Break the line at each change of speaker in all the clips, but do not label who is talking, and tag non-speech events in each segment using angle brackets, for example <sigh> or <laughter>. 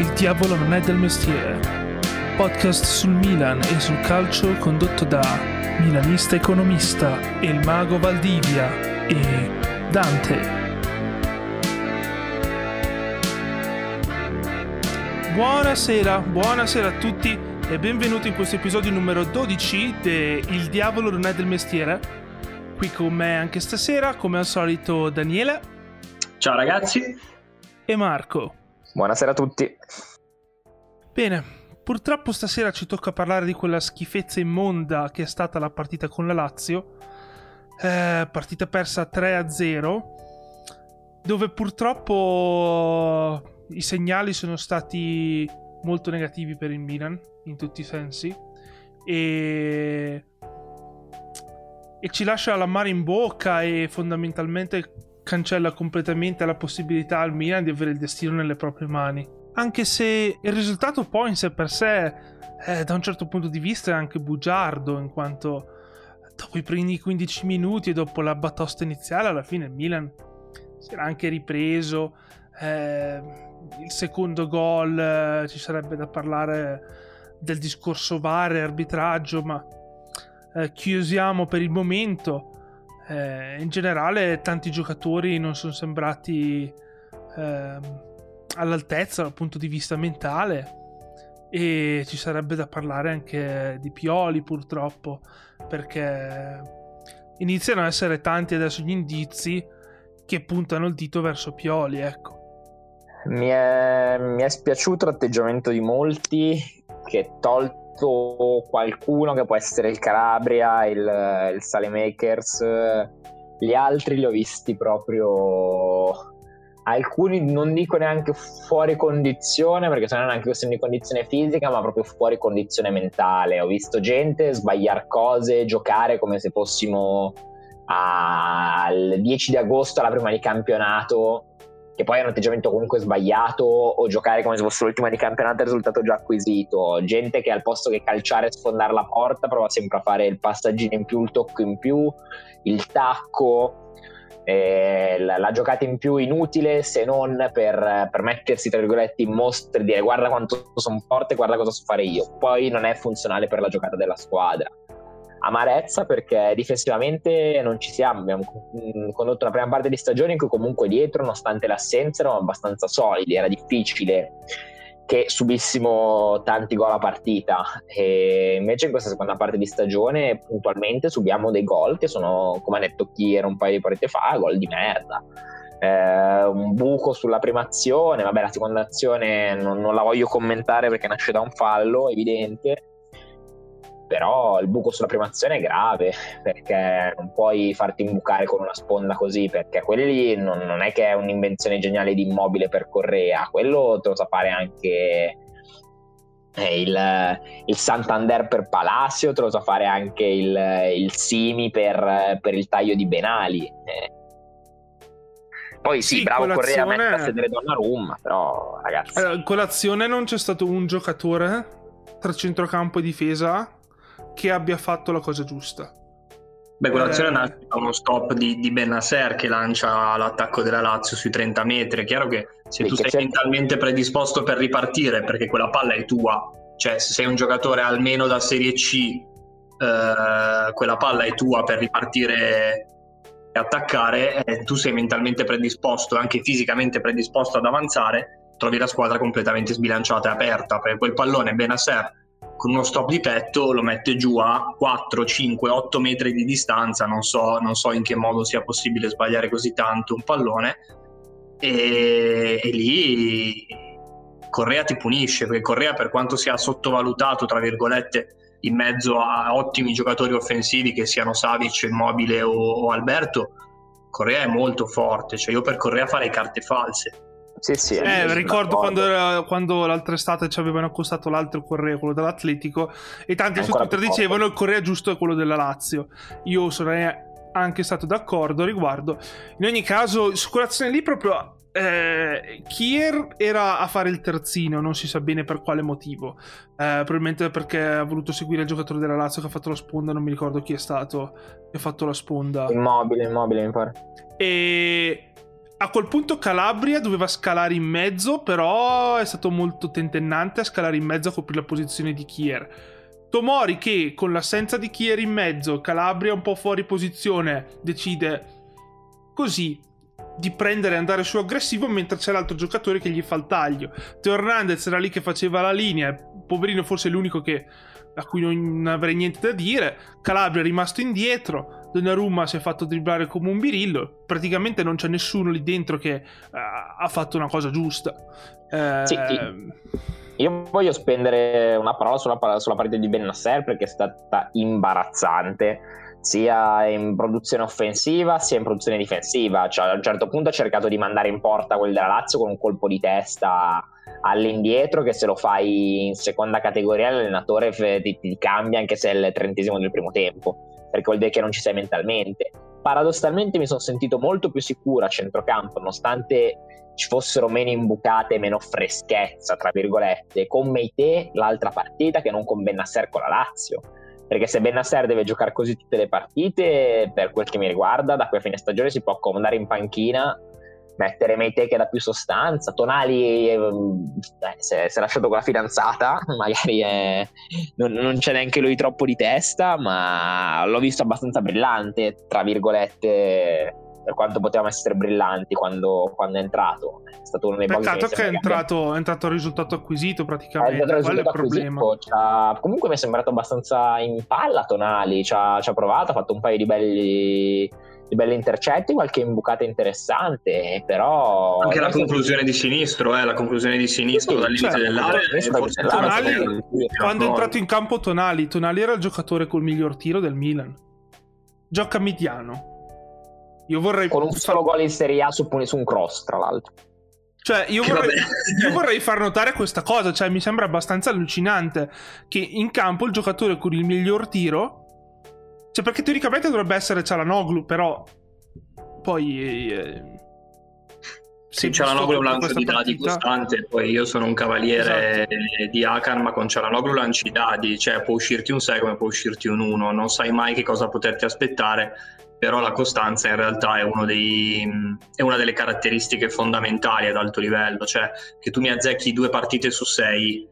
Il diavolo non è del mestiere. Podcast sul Milan e sul calcio condotto da Milanista Economista, il mago Valdivia e Dante. Buonasera, buonasera a tutti e benvenuti in questo episodio numero 12 di Il diavolo non è del mestiere. Qui con me anche stasera, come al solito, Daniele.
Ciao ragazzi.
E Marco.
Buonasera a tutti.
Bene, purtroppo stasera ci tocca parlare di quella schifezza immonda che è stata la partita con la Lazio. Eh, partita persa 3-0, dove purtroppo i segnali sono stati molto negativi per il Milan, in tutti i sensi. E e ci lascia la mare in bocca e fondamentalmente cancella completamente la possibilità al Milan di avere il destino nelle proprie mani. Anche se il risultato poi in sé per sé, eh, da un certo punto di vista, è anche bugiardo, in quanto dopo i primi 15 minuti e dopo la batosta iniziale, alla fine il Milan si era anche ripreso. Eh, il secondo gol eh, ci sarebbe da parlare del discorso VAR e arbitraggio, ma eh, chiusiamo per il momento eh, in generale tanti giocatori non sono sembrati eh, all'altezza dal punto di vista mentale e ci sarebbe da parlare anche di Pioli purtroppo perché iniziano ad essere tanti adesso gli indizi che puntano il dito verso Pioli ecco.
Mi è, mi è spiaciuto l'atteggiamento di molti che tolto visto qualcuno che può essere il Calabria, il, il Salemakers, gli altri li ho visti proprio alcuni non dico neanche fuori condizione perché sono neanche questione di condizione fisica ma proprio fuori condizione mentale. Ho visto gente sbagliare cose giocare come se fossimo al 10 di agosto alla prima di campionato che poi è un atteggiamento comunque sbagliato, o giocare come se fosse l'ultima di campionato risultato già acquisito. Gente che al posto che calciare e sfondare la porta prova sempre a fare il passaggino in più, il tocco in più, il tacco. Eh, la, la, giocata in più inutile se non per, per mettersi tra virgolette in mostra e dire guarda quanto sono forte, guarda cosa so fare io. Poi non è funzionale per la giocata della squadra amarezza perché difensivamente non ci siamo. Abbiamo mm, condotto una prima parte di stagione in cui comunque dietro, nonostante l'assenza, eravamo abbastanza solidi. Era difficile che subissimo tanti gol a partita. E invece in questa seconda parte di stagione puntualmente subiamo dei gol che sono, come ha detto chi era un paio di partite fa, gol di merda. Eh, un buco sulla prima azione, vabbè la seconda azione non, non la voglio commentare perché nasce da un fallo evidente però il buco sulla prima azione è grave perché non puoi farti imbucare con una sponda così perché quelli non, non è che è un'invenzione geniale di immobile per Correa quello te lo sa fare anche eh, il, il, Santander per Palacio te lo sa fare anche il, il Simi per, per, il taglio di Benali eh. poi sì, sì bravo Correa a mettere a sedere Donnarumma però ragazzi
allora, colazione non c'è stato un giocatore tra centrocampo e difesa che abbia fatto la cosa giusta.
Beh, quell'azione eh... nasce da uno stop di, di Benasser che lancia l'attacco della Lazio sui 30 metri. È chiaro che se tu sei mentalmente predisposto per ripartire, perché quella palla è tua, cioè se sei un giocatore almeno da Serie C, eh, quella palla è tua per ripartire e attaccare, eh, tu sei mentalmente predisposto, anche fisicamente predisposto ad avanzare, trovi la squadra completamente sbilanciata e aperta, perché quel pallone Benasser con uno stop di petto lo mette giù a 4, 5, 8 metri di distanza, non so, non so in che modo sia possibile sbagliare così tanto un pallone, e, e lì Correa ti punisce, perché Correa per quanto sia sottovalutato, tra virgolette, in mezzo a ottimi giocatori offensivi che siano Savic, Immobile o, o Alberto, Correa è molto forte, cioè io per Correa farei carte false
sì, sì. Eh, ricordo quando, era, quando, l'altra estate ci avevano accostato l'altro Correa, quello dell'Atletico, e tanti su Twitter dicevano il Correa giusto è quello della Lazio. Io sarei anche stato d'accordo riguardo. In ogni caso, su quell'azione lì proprio eh, Kier era a fare il terzino, non si sa bene per quale motivo. Eh, probabilmente perché ha voluto seguire il giocatore della Lazio che ha fatto la sponda, non mi ricordo chi è stato che ha fatto la sponda.
Immobile, immobile mi pare.
E a quel punto Calabria doveva scalare in mezzo, però è stato molto tentennante a scalare in mezzo a coprire la posizione di Kier. Tomori che con l'assenza di Kier in mezzo, Calabria un po' fuori posizione, decide così di prendere e andare su aggressivo mentre c'è l'altro giocatore che gli fa il taglio. Teo Hernandez era lì che faceva la linea, poverino forse l'unico che, a cui non avrei niente da dire. Calabria è rimasto indietro, Donnarumma si è fatto dribblare come un birillo. Praticamente non c'è nessuno lì dentro che uh, ha fatto una cosa giusta.
Uh, sì, io voglio spendere una parola sulla, sulla partita di Ben Nasser perché è stata imbarazzante sia in produzione offensiva sia in produzione difensiva. Cioè, a un certo punto ha cercato di mandare in porta quel della Lazio con un colpo di testa all'indietro che se lo fai in seconda categoria l'allenatore ti, ti cambia anche se è il trentesimo del primo tempo perché vuol dire che non ci sei mentalmente. Paradossalmente mi sono sentito molto più sicuro a centrocampo, nonostante ci fossero meno imbucate, meno freschezza, tra virgolette, con Meite l'altra partita che non con Bennasser con la Lazio. Perché se Bennasser deve giocare così tutte le partite, per quel che mi riguarda, da qui a fine stagione si può accomodare in panchina mettere Meite che dà più sostanza. Tonali eh, si è lasciato con la fidanzata, <laughs> magari è, non, non, c'è neanche lui troppo di testa, ma l'ho visto abbastanza brillante, tra virgolette, per quanto potevamo essere brillanti quando, quando è entrato. È stato uno dei
Peccato che è entrato, è entrato il risultato acquisito praticamente, è quello è il problema.
comunque mi è sembrato abbastanza in palla Tonali, ci ha, ci ha provato, ha fatto un paio di belli di belli intercetti, qualche imbucata interessante, però...
Anche la conclusione di sinistro, eh, la conclusione di sinistro sì, dall'inizio cioè, dell'area. Forse
Tonali, quando è entrato in campo Tonali, Tonali era il giocatore col miglior tiro del Milan. Gioca mediano. Io vorrei...
Con un solo gol in Serie A su, su un cross, tra l'altro.
Cioè, io vorrei, <laughs> io vorrei, far notare questa cosa, cioè mi sembra abbastanza allucinante che in campo il giocatore con il miglior tiro cioè, perché teoricamente dovrebbe essere Cialanoglu, però poi... Eh,
sì, Cialanoglu è un lancio di dadi costante, poi io sono un cavaliere esatto. di Akan, ma con Cialanoglu lanci i dadi, cioè può uscirti un 6 come può uscirti un 1, non sai mai che cosa poterti aspettare, però la costanza in realtà è, dei, è una delle caratteristiche fondamentali ad alto livello, cioè che tu mi azzecchi due partite su 6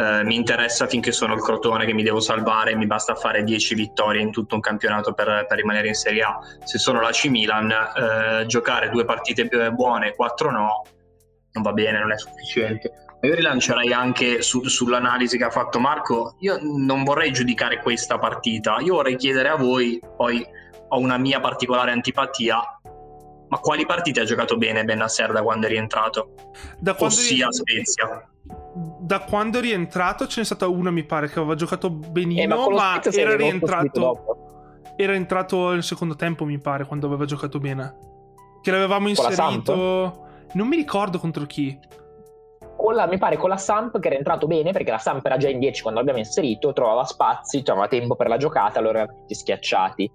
eh, mi interessa finché sono il Crotone che mi devo salvare, mi basta fare 10 vittorie in tutto un campionato per, per rimanere in Serie A. Se sono la C Milan, eh, giocare due partite buone, quattro no, non va bene, non è sufficiente. Io rilancerei anche su, sull'analisi che ha fatto Marco. Io non vorrei giudicare questa partita, io vorrei chiedere a voi, poi ho una mia particolare antipatia, ma quali partite ha giocato bene Benasser da quando è rientrato? Da quando Ossia è... Spezia
da quando è rientrato ce n'è stata una, mi pare, che aveva giocato benino, eh, ma, ma era rientrato. Era entrato nel secondo tempo, mi pare, quando aveva giocato bene. Che l'avevamo inserito. Non mi ricordo contro chi.
La, mi pare con la Samp che era entrato bene perché la Samp era già in 10 quando l'abbiamo inserito, trovava spazi, trovava tempo per la giocata, allora erano tutti schiacciati.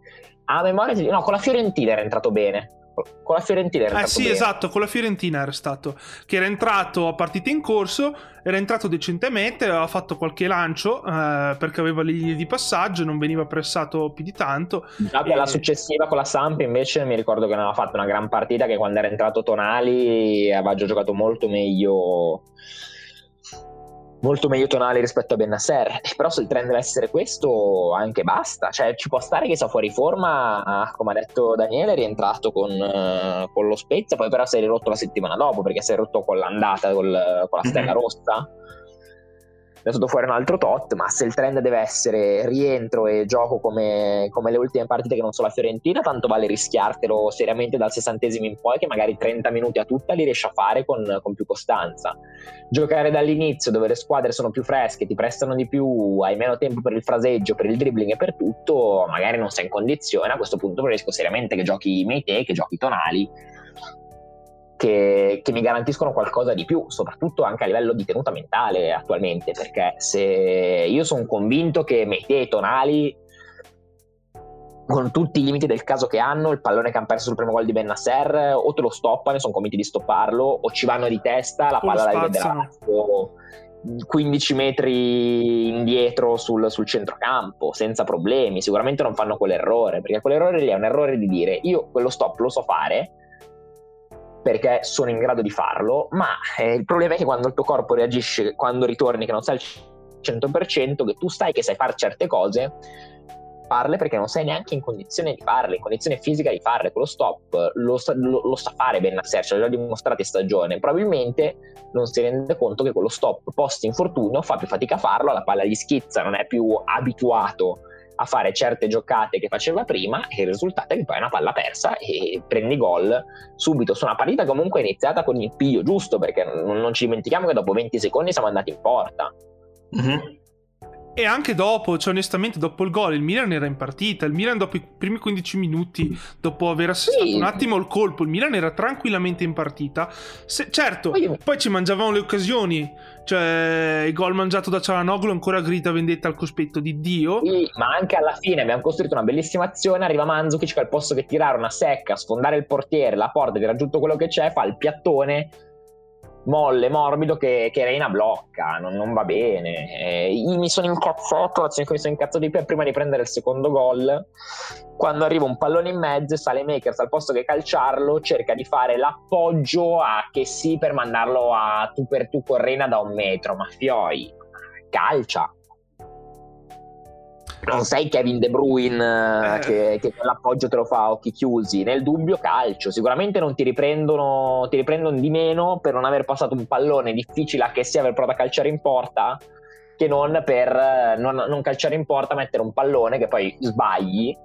A memoria, no, con la Fiorentina era entrato bene con la Fiorentina era
eh sì,
bene.
esatto, con la Fiorentina era stato che era entrato a partita in corso, era entrato decentemente, aveva fatto qualche lancio eh, perché aveva le linee di passaggio, non veniva pressato più di tanto.
Già e... la successiva con la Samp invece mi ricordo che non aveva fatto una gran partita che quando era entrato Tonali aveva già giocato molto meglio molto meglio tonali rispetto a Bennasser. Però se il trend deve essere questo, anche basta. Cioè, ci può stare che sia fuori forma, come ha detto Daniele, è rientrato con, uh, con lo Spezia, poi però si è ridotto la settimana dopo perché si è rotto con l'andata col, con la stella mm-hmm. rossa è stato fuori un altro tot, ma se il trend deve essere rientro e gioco come, come, le ultime partite che non sono la Fiorentina, tanto vale rischiartelo seriamente dal sessantesimo in poi, che magari 30 minuti a tutta li riesci a fare con, con più costanza. Giocare dall'inizio dove le squadre sono più fresche, ti prestano di più, hai meno tempo per il fraseggio, per il dribbling e per tutto, magari non sei in condizione, a questo punto preferisco seriamente che giochi Meite, che giochi Tonali, che, che, mi garantiscono qualcosa di più, soprattutto anche a livello di tenuta mentale attualmente, perché se io sono convinto che Meite e Tonali, con tutti i limiti del caso che hanno, il pallone che hanno perso sul primo gol di Bennasser, o te lo stoppano, sono convinti di stopparlo, o ci vanno di testa, la palla la rivedrà 15 metri indietro sul, sul, centrocampo senza problemi. Sicuramente non fanno quell'errore perché quell'errore lì è un errore di dire io quello stop lo so fare perché sono in grado di farlo, ma eh, il problema è che quando il tuo corpo reagisce, quando ritorni che non sai al 100%, che tu sai che sai fare certe cose, farle perché non sei neanche in condizione di farle, in condizione fisica di farle. Quello stop lo sa, lo, lo sa fare Ben Nasser, ce l'ha dimostrato in stagione. Probabilmente non si rende conto che quello stop post infortunio fa più fatica a farlo, la palla gli schizza, non è più abituato a fare certe giocate che faceva prima e il risultato è che poi è una palla persa e prendi gol subito su una partita comunque iniziata con il piglio giusto perché non, non ci dimentichiamo che dopo 20 secondi siamo andati in porta mm-hmm.
E anche dopo, cioè onestamente dopo il gol il Milan era in partita, il Milan dopo i primi 15 minuti, dopo aver assestato sì. un attimo il colpo, il Milan era tranquillamente in partita. Se, certo, poi, poi ci mangiavamo le occasioni, cioè il gol mangiato da Cialanoglu ancora grida vendetta al cospetto di Dio.
Sì, ma anche alla fine abbiamo costruito una bellissima azione, arriva Manzukic che al posto che tirare una secca, sfondare il portiere, la porta, di raggiunto quello che c'è, fa il piattone molle, morbido che, che Reina blocca, non, non va bene. Eh, mi sono incazzato, l'azione che mi sono incazzato di più prima di prendere il secondo gol. Quando arriva un pallone in mezzo, sale Makers al posto che calciarlo, cerca di fare l'appoggio a che sì per mandarlo a tu per tu con Reina da un metro. Ma fioi, calcia non sei Kevin De Bruyne eh. che, che l'appoggio te lo fa a occhi chiusi. Nel dubbio, calcio. Sicuramente non ti riprendono, ti riprendono di meno per non aver passato un pallone difficile a che sia aver provato a calciare in porta che non per non, non calciare in porta, mettere un pallone che poi sbagli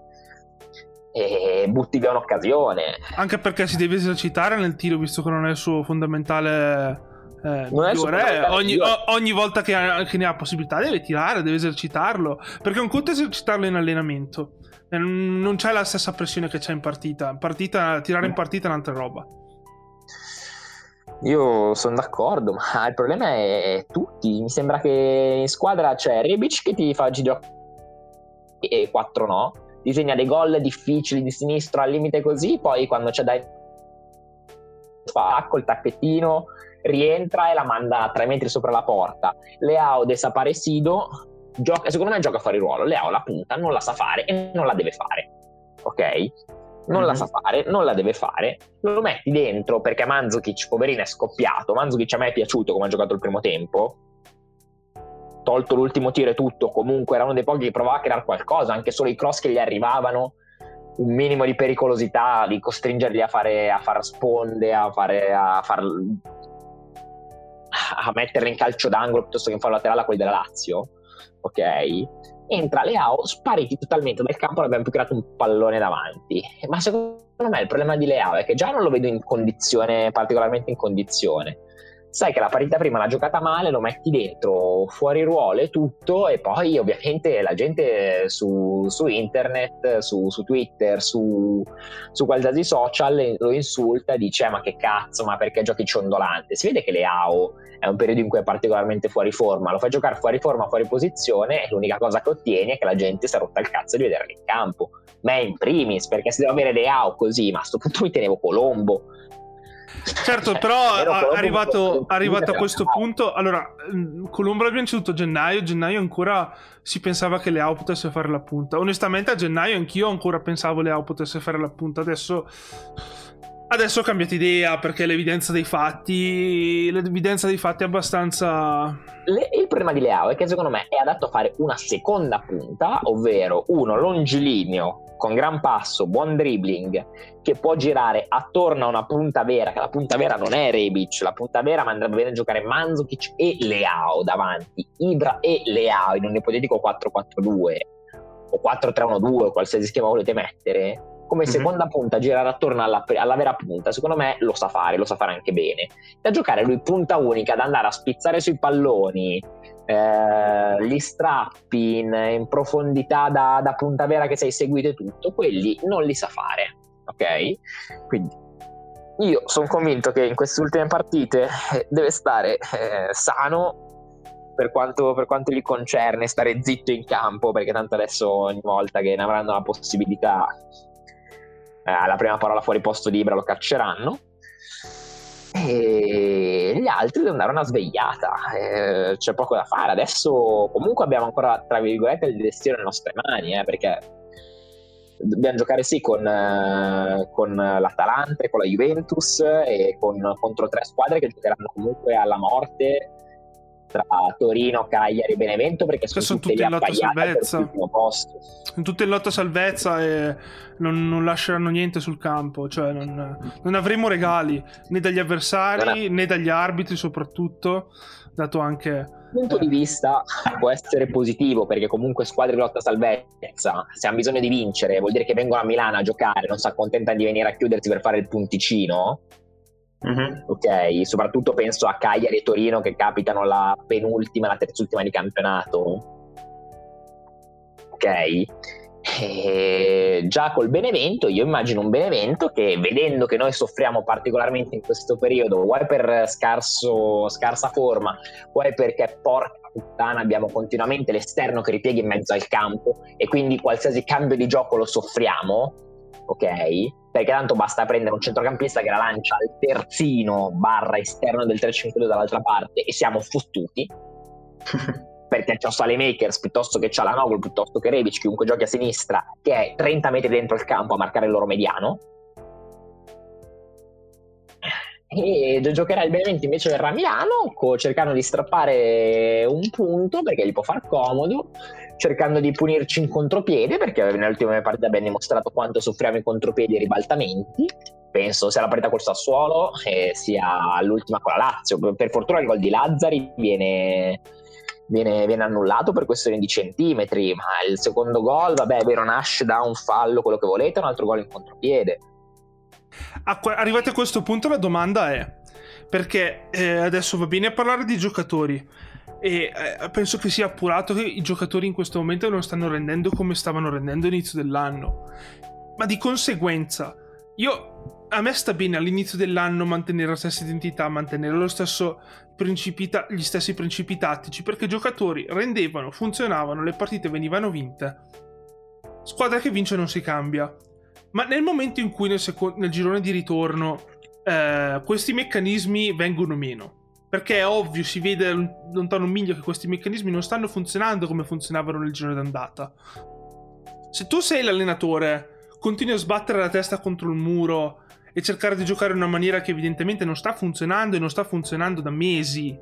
e butti via un'occasione.
Anche perché si deve esercitare nel tiro, visto che non è il suo fondamentale eh, migliore, ogni, ogni, volta che, che, ne ha possibilità deve tirare, deve esercitarlo. Perché un conto è esercitarlo in allenamento. Non c'è la stessa pressione che c'è in partita. partita tirare in partita è un'altra roba.
Io sono d'accordo, ma il problema è tutti. Mi sembra che in squadra c'è Rebic che ti fa giro e 4 no. Disegna dei gol difficili di sinistro al limite così, poi quando c'è da fa col tacchettino rientra e la manda a tre metri sopra la porta. Leao desaparecido, gioca, secondo me gioca fuori ruolo. Leao la punta non la sa fare e non la deve fare. Ok? Non mm-hmm. la mhm. sa fare, non la deve fare, lo metti dentro perché Manzukic, poverino, è scoppiato. Manzukic a me è piaciuto come ha giocato il primo tempo. Tolto l'ultimo tiro e tutto, comunque era uno dei pochi che provava a creare qualcosa, anche solo i cross che gli arrivavano un minimo di pericolosità, di costringerli a fare a far sponde, a, fare, a far a metterla in calcio d'angolo piuttosto che in fallo laterale a quelli della Lazio, ok? Entra Leao, spariti totalmente dal campo, non abbiamo più creato un pallone davanti. Ma secondo me il problema di Leao è che già non lo vedo in condizione, particolarmente in condizione sai che la partita prima l'ha giocata male, lo metti dentro, fuori ruolo e tutto, e poi ovviamente la gente su, su internet, su, su Twitter, su, su, qualsiasi social lo insulta dice ma che cazzo, ma perché giochi ciondolante? Si vede che le AO è un periodo in cui è particolarmente fuori forma, lo fai giocare fuori forma, fuori posizione e l'unica cosa che ottieni è che la gente si è rotta il cazzo di vederlo in campo. Me in primis, perché se devo avere le AO così, ma a questo punto mi tenevo Colombo
Certo, però arrivato, arrivato a questo punto, allora, mm, Colombo l'abbiamo ceduto a gennaio, gennaio ancora si pensava che le AU potesse fare la punta. Onestamente a gennaio anch'io ancora pensavo le AU potesse fare la punta, adesso... Adesso ho cambiato idea perché l'evidenza dei fatti, l'evidenza dei fatti è abbastanza...
Le, il problema di Leao è che secondo me è adatto a fare una seconda punta, ovvero uno longilineo con gran passo, buon dribbling, che può girare attorno a una punta vera, che la punta vera non è Rebic, la punta vera andrebbe bene a giocare Manzukic e Leao davanti, Ibra e Leao in un ipotetico 4-4-2 o 4-3-1-2, qualsiasi schema volete mettere, come mm-hmm. seconda punta girare attorno alla, alla, vera punta, secondo me lo sa fare, lo sa fare anche bene. Da giocare lui punta unica, ad andare a spizzare sui palloni, eh, gli strappi in, in profondità da, da, punta vera che sei seguito e tutto, quelli non li sa fare, ok? Quindi io sono convinto che in queste ultime partite eh, deve stare eh, sano per quanto, per quanto, gli concerne, stare zitto in campo, perché tanto adesso ogni volta che ne avranno la possibilità, eh, alla prima parola fuori posto di Ibra lo cacceranno e gli altri devono dare una svegliata, eh, c'è poco da fare. Adesso comunque abbiamo ancora, tra virgolette, il destino nelle nostre mani, eh, perché dobbiamo giocare sì con, eh, con l'Atalanta, con la Juventus e con, contro tre squadre che giocheranno comunque alla morte tra Torino, Cagliari e Benevento perché sono,
sono
tutte,
tutte in lotta
salvezza.
sono tutte in lotta salvezza e non, non, lasceranno niente sul campo cioè non, non avremo regali né dagli avversari né dagli arbitri soprattutto dato anche
punto di vista può essere positivo perché comunque squadre di lotta salvezza se hanno bisogno di vincere vuol dire che vengono a Milano a giocare non si accontentano di venire a chiudersi per fare il punticino uh-huh. ok soprattutto penso a Cagliari e Torino che capitano la penultima la terzultima di campionato ok e già col Benevento, io immagino un Benevento che vedendo che noi soffriamo particolarmente in questo periodo, vuoi per scarso, scarsa forma, vuoi perché porca puttana abbiamo continuamente l'esterno che ripiega in mezzo al campo e quindi qualsiasi cambio di gioco lo soffriamo, ok? Perché tanto basta prendere un centrocampista che la lancia al terzino barra esterno del 3-5-2 dall'altra parte e siamo fottuti. <laughs> perché c'ho Salemakers piuttosto che Cialanoglu, piuttosto che Rebic, chiunque giochi a sinistra, che è 30 metri dentro il campo a marcare il loro mediano. E giocherà il Benevento invece verrà a Milano, cercando di strappare un punto perché gli può far comodo, cercando di punirci in contropiede perché nelle ultime partite abbiamo dimostrato quanto soffriamo in contropiedi e ribaltamenti. Penso sia la partita col Sassuolo e sia l'ultima con la Lazio. Per fortuna il gol di Lazzari viene viene, viene, annullato per questione di centimetri, ma il secondo gol, vabbè, è vero, nasce da un fallo, quello che volete, un altro gol in contropiede.
Arrivati a questo punto la domanda è, perché eh, adesso va bene parlare di giocatori, e eh, penso che sia appurato che i giocatori in questo momento non stanno rendendo come stavano rendendo all'inizio dell'anno, ma di conseguenza io a me sta bene all'inizio dell'anno mantenere la stessa identità, mantenere lo stesso principita- gli stessi principi tattici, perché i giocatori rendevano, funzionavano, le partite venivano vinte. Squadra che vince non si cambia. Ma nel momento in cui nel, seco- nel girone di ritorno eh, questi meccanismi vengono meno, perché è ovvio, si vede lontano un miglio che questi meccanismi non stanno funzionando come funzionavano nel girone d'andata. Se tu sei l'allenatore, continui a sbattere la testa contro il muro e cercare di giocare in una maniera che evidentemente non sta funzionando e non sta funzionando da mesi.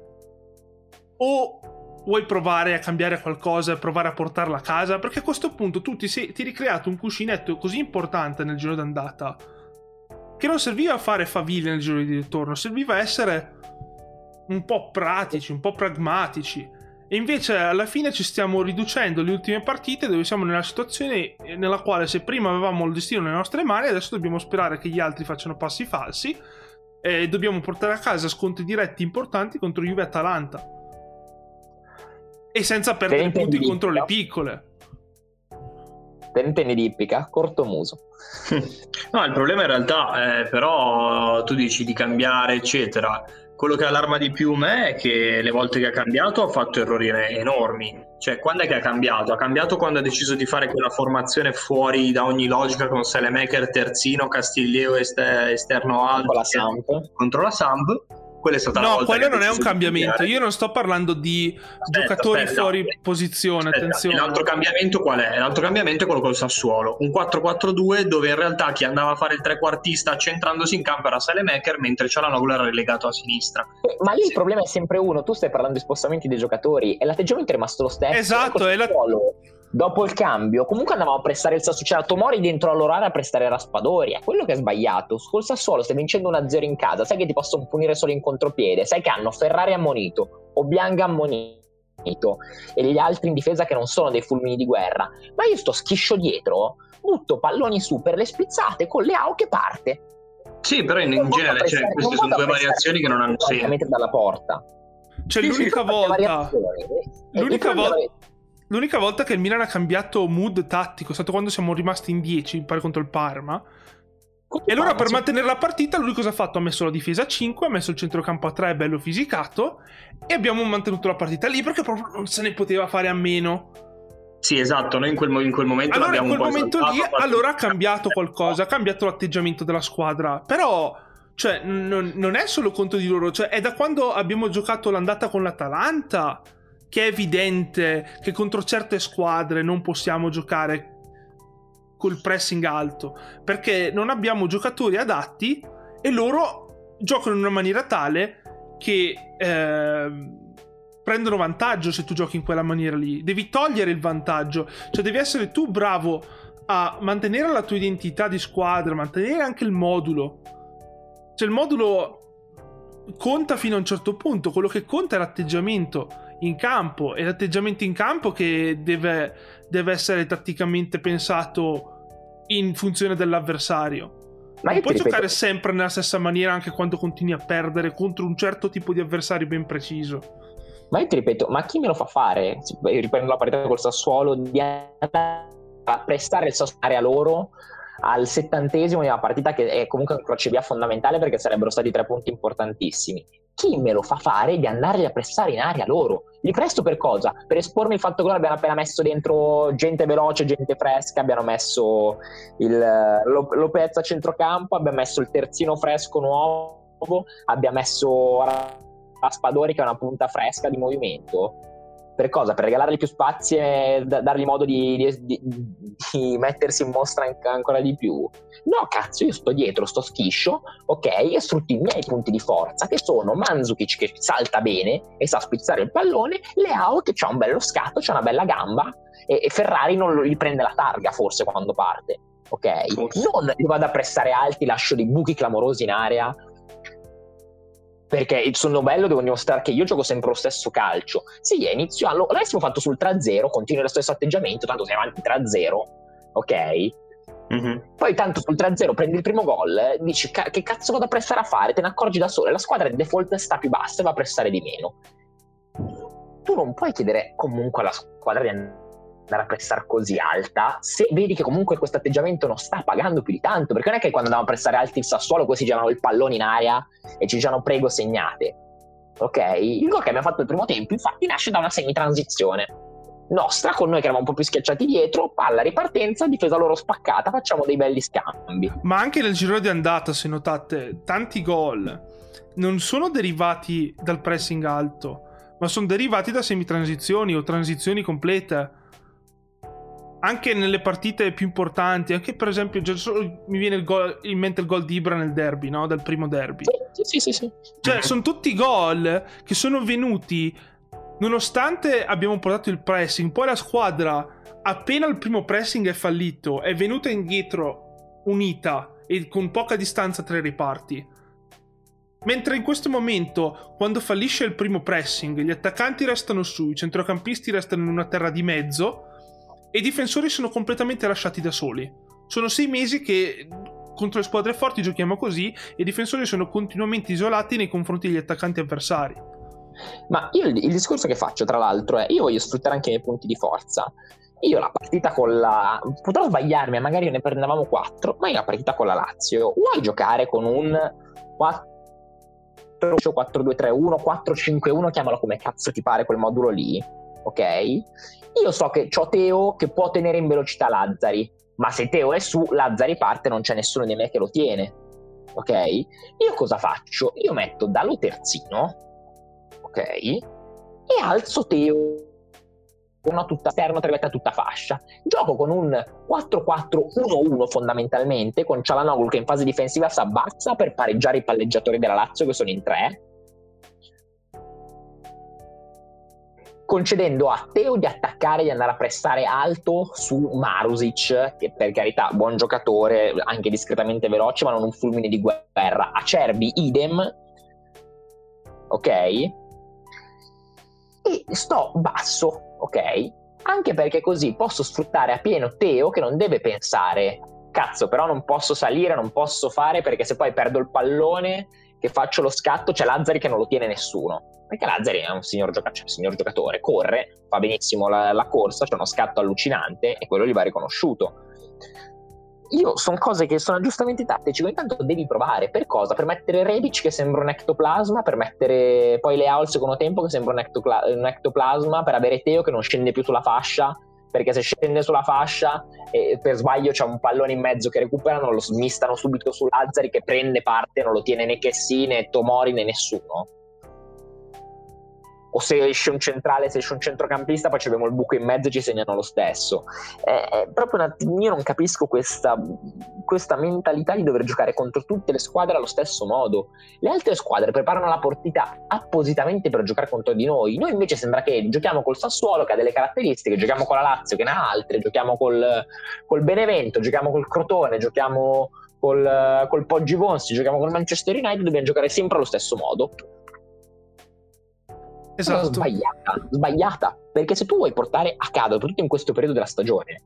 O vuoi provare a cambiare qualcosa provare a portarla a casa? Perché a questo punto tu ti, sei, ti ricreato un cuscinetto così importante nel giro d'andata che non serviva a fare faville nel giro di ritorno, serviva a essere un po' pratici, un po' pragmatici. E invece alla fine ci stiamo riducendo le ultime partite dove siamo nella situazione nella quale se prima avevamo il destino nelle nostre mani, adesso dobbiamo sperare che gli altri facciano passi falsi e dobbiamo portare a casa scontri diretti importanti contro Juve e Atalanta. E senza perdere punti contro le piccole.
Te ne intendi di ippica? Corto muso. <laughs>
no, il problema in realtà è però tu dici di cambiare, eccetera quello che allarma di più me è che le volte che ha cambiato ha fatto errori enormi. Cioè, quando è che ha cambiato? Ha cambiato quando ha deciso di fare quella formazione fuori da ogni logica con Selemaker, terzino, Castiglio esterno alto
contro la Samp.
Contro la Samp quella è stata
no,
la volta
quello non è un cambiamento. Io non sto parlando di aspetta, giocatori aspetta, fuori aspetta, posizione. Attenzione.
L'altro cambiamento qual è? L'altro cambiamento è quello col Sassuolo. Un 4-4-2 dove in realtà chi andava a fare il trequartista centrandosi in campo era Salemaker, mentre Cialanoglu era relegato a sinistra.
Ma lì sì. il problema è sempre uno. Tu stai parlando di spostamenti dei giocatori e l'atteggiamento è rimasto lo stesso.
Esatto, è la
dopo il cambio, comunque andavamo a prestare il Sassuolo. C'era Tomori dentro all'orare a prestare Raspadori. È quello che è sbagliato. Col Sassuolo stai vincendo 1-0 in casa. Sai che ti possono punire solo in contropiede. Sai che hanno Ferrari ammonito, Obianga ammonito e gli altri in difesa che non sono dei fulmini di guerra. Ma io sto schiscio dietro, butto palloni su per le spizzate con Leao che parte.
Sì, però in, in genere cioè, queste sono due variazioni che non hanno senso.
dalla porta.
Cioè, sì, l'unica volta. L'unica volta L'unica volta che il Milan ha cambiato mood tattico è stato quando siamo rimasti in 10, pare contro il Parma. E allora per mantenere la partita lui cosa ha fatto? Ha messo la difesa a 5, ha messo il centrocampo a 3 bello fisicato e abbiamo mantenuto la partita lì perché proprio non se ne poteva fare a meno.
Sì, esatto, noi in quel, in quel momento
allora, in quel momento lì allora ha cambiato qualcosa, ha cambiato l'atteggiamento della squadra, però cioè non, non è solo conto di loro, cioè è da quando abbiamo giocato l'andata con l'Atalanta che è evidente che contro certe squadre non possiamo giocare col pressing alto, perché non abbiamo giocatori adatti e loro giocano in una maniera tale che eh, prendono vantaggio se tu giochi in quella maniera lì. Devi togliere il vantaggio, cioè devi essere tu bravo a mantenere la tua identità di squadra, mantenere anche il modulo. Cioè il modulo conta fino a un certo punto, quello che conta è l'atteggiamento in campo, è l'atteggiamento in campo che deve, deve essere tatticamente pensato in funzione dell'avversario. Ma non puoi ripeto... giocare sempre nella stessa maniera anche quando continui a perdere contro un certo tipo di avversario ben preciso.
Ma io ti ripeto, ma chi me lo fa fare? Riprendo la partita col Sassuolo di andare a prestare il Sassuolo a loro al settantesimo di una partita che è comunque un crocevia fondamentale perché sarebbero stati tre punti importantissimi. Chi me lo fa fare di andarli a prestare in aria loro? Li presto per cosa? Per espormi il fatto che loro abbiano appena messo dentro gente veloce, gente fresca, abbiano messo il Lopez a centrocampo, abbiamo messo il terzino fresco nuovo, abbiamo messo Raspadori che è una punta fresca di movimento per cosa? Per regalargli più spazi e dargli modo di, di, di, <laughs> mettersi in mostra ancora di più? No, cazzo, io sto dietro, sto schiscio, ok, e sfrutto i miei punti di forza, che sono Manzukic che salta bene e sa spizzare il pallone, Leao che ha un bello scatto, c'ha una bella gamba, e, e Ferrari non gli prende la targa forse quando parte. Ok, non vado a pressare alti, lascio dei buchi clamorosi in area perché sono bello devo dimostrare che io gioco sempre lo stesso calcio. Sì, a inizio anno l'avessimo fatto sul 3-0, continui lo stesso atteggiamento, tanto sei avanti 3-0, ok? Mm-hmm. Poi tanto sul 3-0 prendi il primo gol, dici che cazzo vado a prestare a fare, te ne accorgi da solo, la squadra di default sta più bassa e va a prestare di meno. Tu non puoi chiedere comunque alla squadra di andare andare a pressare così alta se vedi che comunque questo atteggiamento non sta pagando più di tanto perché non è che quando andavamo a pressare alti il Sassuolo questi girano il pallone in aria e ci dicevano prego segnate. Ok? Il gol che abbiamo fatto il primo tempo infatti nasce da una semi-transizione. Nostra con noi che eravamo un po' più schiacciati dietro palla ripartenza difesa loro spaccata facciamo dei belli scambi.
Ma anche nel giro di andata se notate tanti gol non sono derivati dal pressing alto ma sono derivati da semi-transizioni o transizioni complete anche nelle partite più importanti, anche per esempio, mi viene gol, in mente il gol di Ibra nel derby, no? Del primo derby.
Sì, sì, sì. sì.
Cioè, sono tutti gol che sono venuti nonostante abbiamo portato il pressing, poi la squadra, appena il primo pressing è fallito, è venuta indietro unita e con poca distanza tra i riparti. Mentre in questo momento, quando fallisce il primo pressing, gli attaccanti restano su, i centrocampisti restano in una terra di mezzo e i difensori sono completamente lasciati da soli. Sono sei mesi che contro le squadre forti giochiamo così e i difensori sono continuamente isolati nei confronti degli attaccanti avversari.
Ma io il, il discorso che faccio, tra l'altro, è io voglio sfruttare anche i miei punti di forza. Io la partita con la. Potrò sbagliarmi, magari ne prendevamo 4, ma io la partita con la Lazio. Vuoi giocare con un 4 4-2-3-1, 4-5-1, chiamalo come cazzo ti pare quel modulo lì, ok? Io so che ho Teo che può tenere in velocità Lazzari, ma se Teo è su, Lazzari parte, non c'è nessuno di me che lo tiene. Ok? Io cosa faccio? Io metto Dalo terzino, ok? E alzo Teo una tutta esterno, tre a tutta fascia. Gioco con un 4-4-1-1 fondamentalmente, con Cialanoglu che in fase difensiva si abbassa per pareggiare i palleggiatori della Lazio che sono in tre concedendo a Teo di attaccare e di andare a prestare alto su Marusic, che per carità buon giocatore, anche discretamente veloce, ma non un fulmine di guerra. A Cerbi idem, ok? E sto basso, ok? Anche perché così posso sfruttare a pieno Teo che non deve pensare, cazzo, però non posso salire, non posso fare perché se poi perdo il pallone che faccio lo scatto c'è Lazzari che non lo tiene nessuno perché Lazzari è un signor, gioca- cioè, signor giocatore, corre, fa benissimo la, la corsa, c'è uno scatto allucinante e quello gli va riconosciuto. Io sono cose che sono aggiustamenti tattici, ogni tanto devi provare. Per cosa? Per mettere Rebic che sembra un ectoplasma, per mettere poi Leao al secondo tempo che sembra un, ectopla- un ectoplasma, per avere Teo che non scende più sulla fascia, perché se scende sulla fascia e per sbaglio c'è un pallone in mezzo che recuperano, lo smistano subito su Lazzari che prende parte, non lo tiene né Chessy né Tomori né nessuno o se esce un centrale, se esce un centrocampista, poi abbiamo il buco in mezzo e ci segnano lo stesso. È, è proprio una, io non capisco questa, questa, mentalità di dover giocare contro tutte le squadre allo stesso modo. Le altre squadre preparano la partita appositamente per giocare contro di noi. Noi invece sembra che giochiamo col Sassuolo che ha delle caratteristiche, giochiamo con la Lazio che ne ha altre, giochiamo col, col Benevento, giochiamo col Crotone, giochiamo col, col Poggi Vonsi, giochiamo col Manchester United, dobbiamo giocare sempre allo stesso modo.
Esatto.
Sbagliata, sbagliata. Perché se tu vuoi portare a casa, soprattutto in questo periodo della stagione,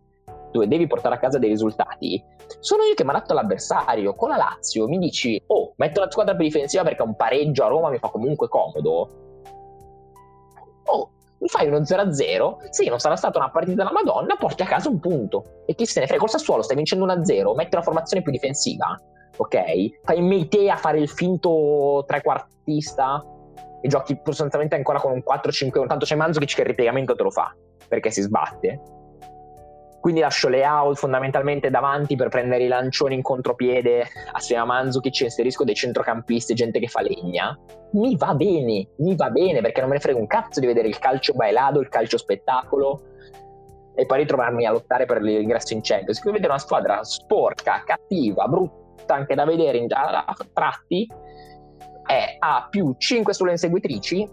dove devi portare a casa dei risultati, sono io che mi adatto all'avversario. Con la Lazio mi dici, oh, metto la squadra più difensiva perché un pareggio a Roma mi fa comunque comodo. Oh, mi fai uno 0-0, sì, non sarà stata una partita della Madonna, porti a casa un punto. E chi se ne frega, col Sassuolo stai vincendo 1-0, metti una formazione più difensiva, ok? Fai Meite a fare il finto trequartista e giochi sostanzialmente ancora con un 4-5-1, tanto c'è Manzukic che il ripiegamento te lo fa, perché si sbatte. Quindi lascio Leao fondamentalmente davanti per prendere i lancioni in contropiede assieme a Manzukic inserisco dei centrocampisti, gente che fa legna. Mi va bene, mi va bene perché non me ne frega un cazzo di vedere il calcio bailado, il calcio spettacolo e poi ritrovarmi a lottare per l'ingresso in Champions. Qui vedere una squadra sporca, cattiva, brutta anche da vedere a tratti è a più 5 sulle inseguitrici,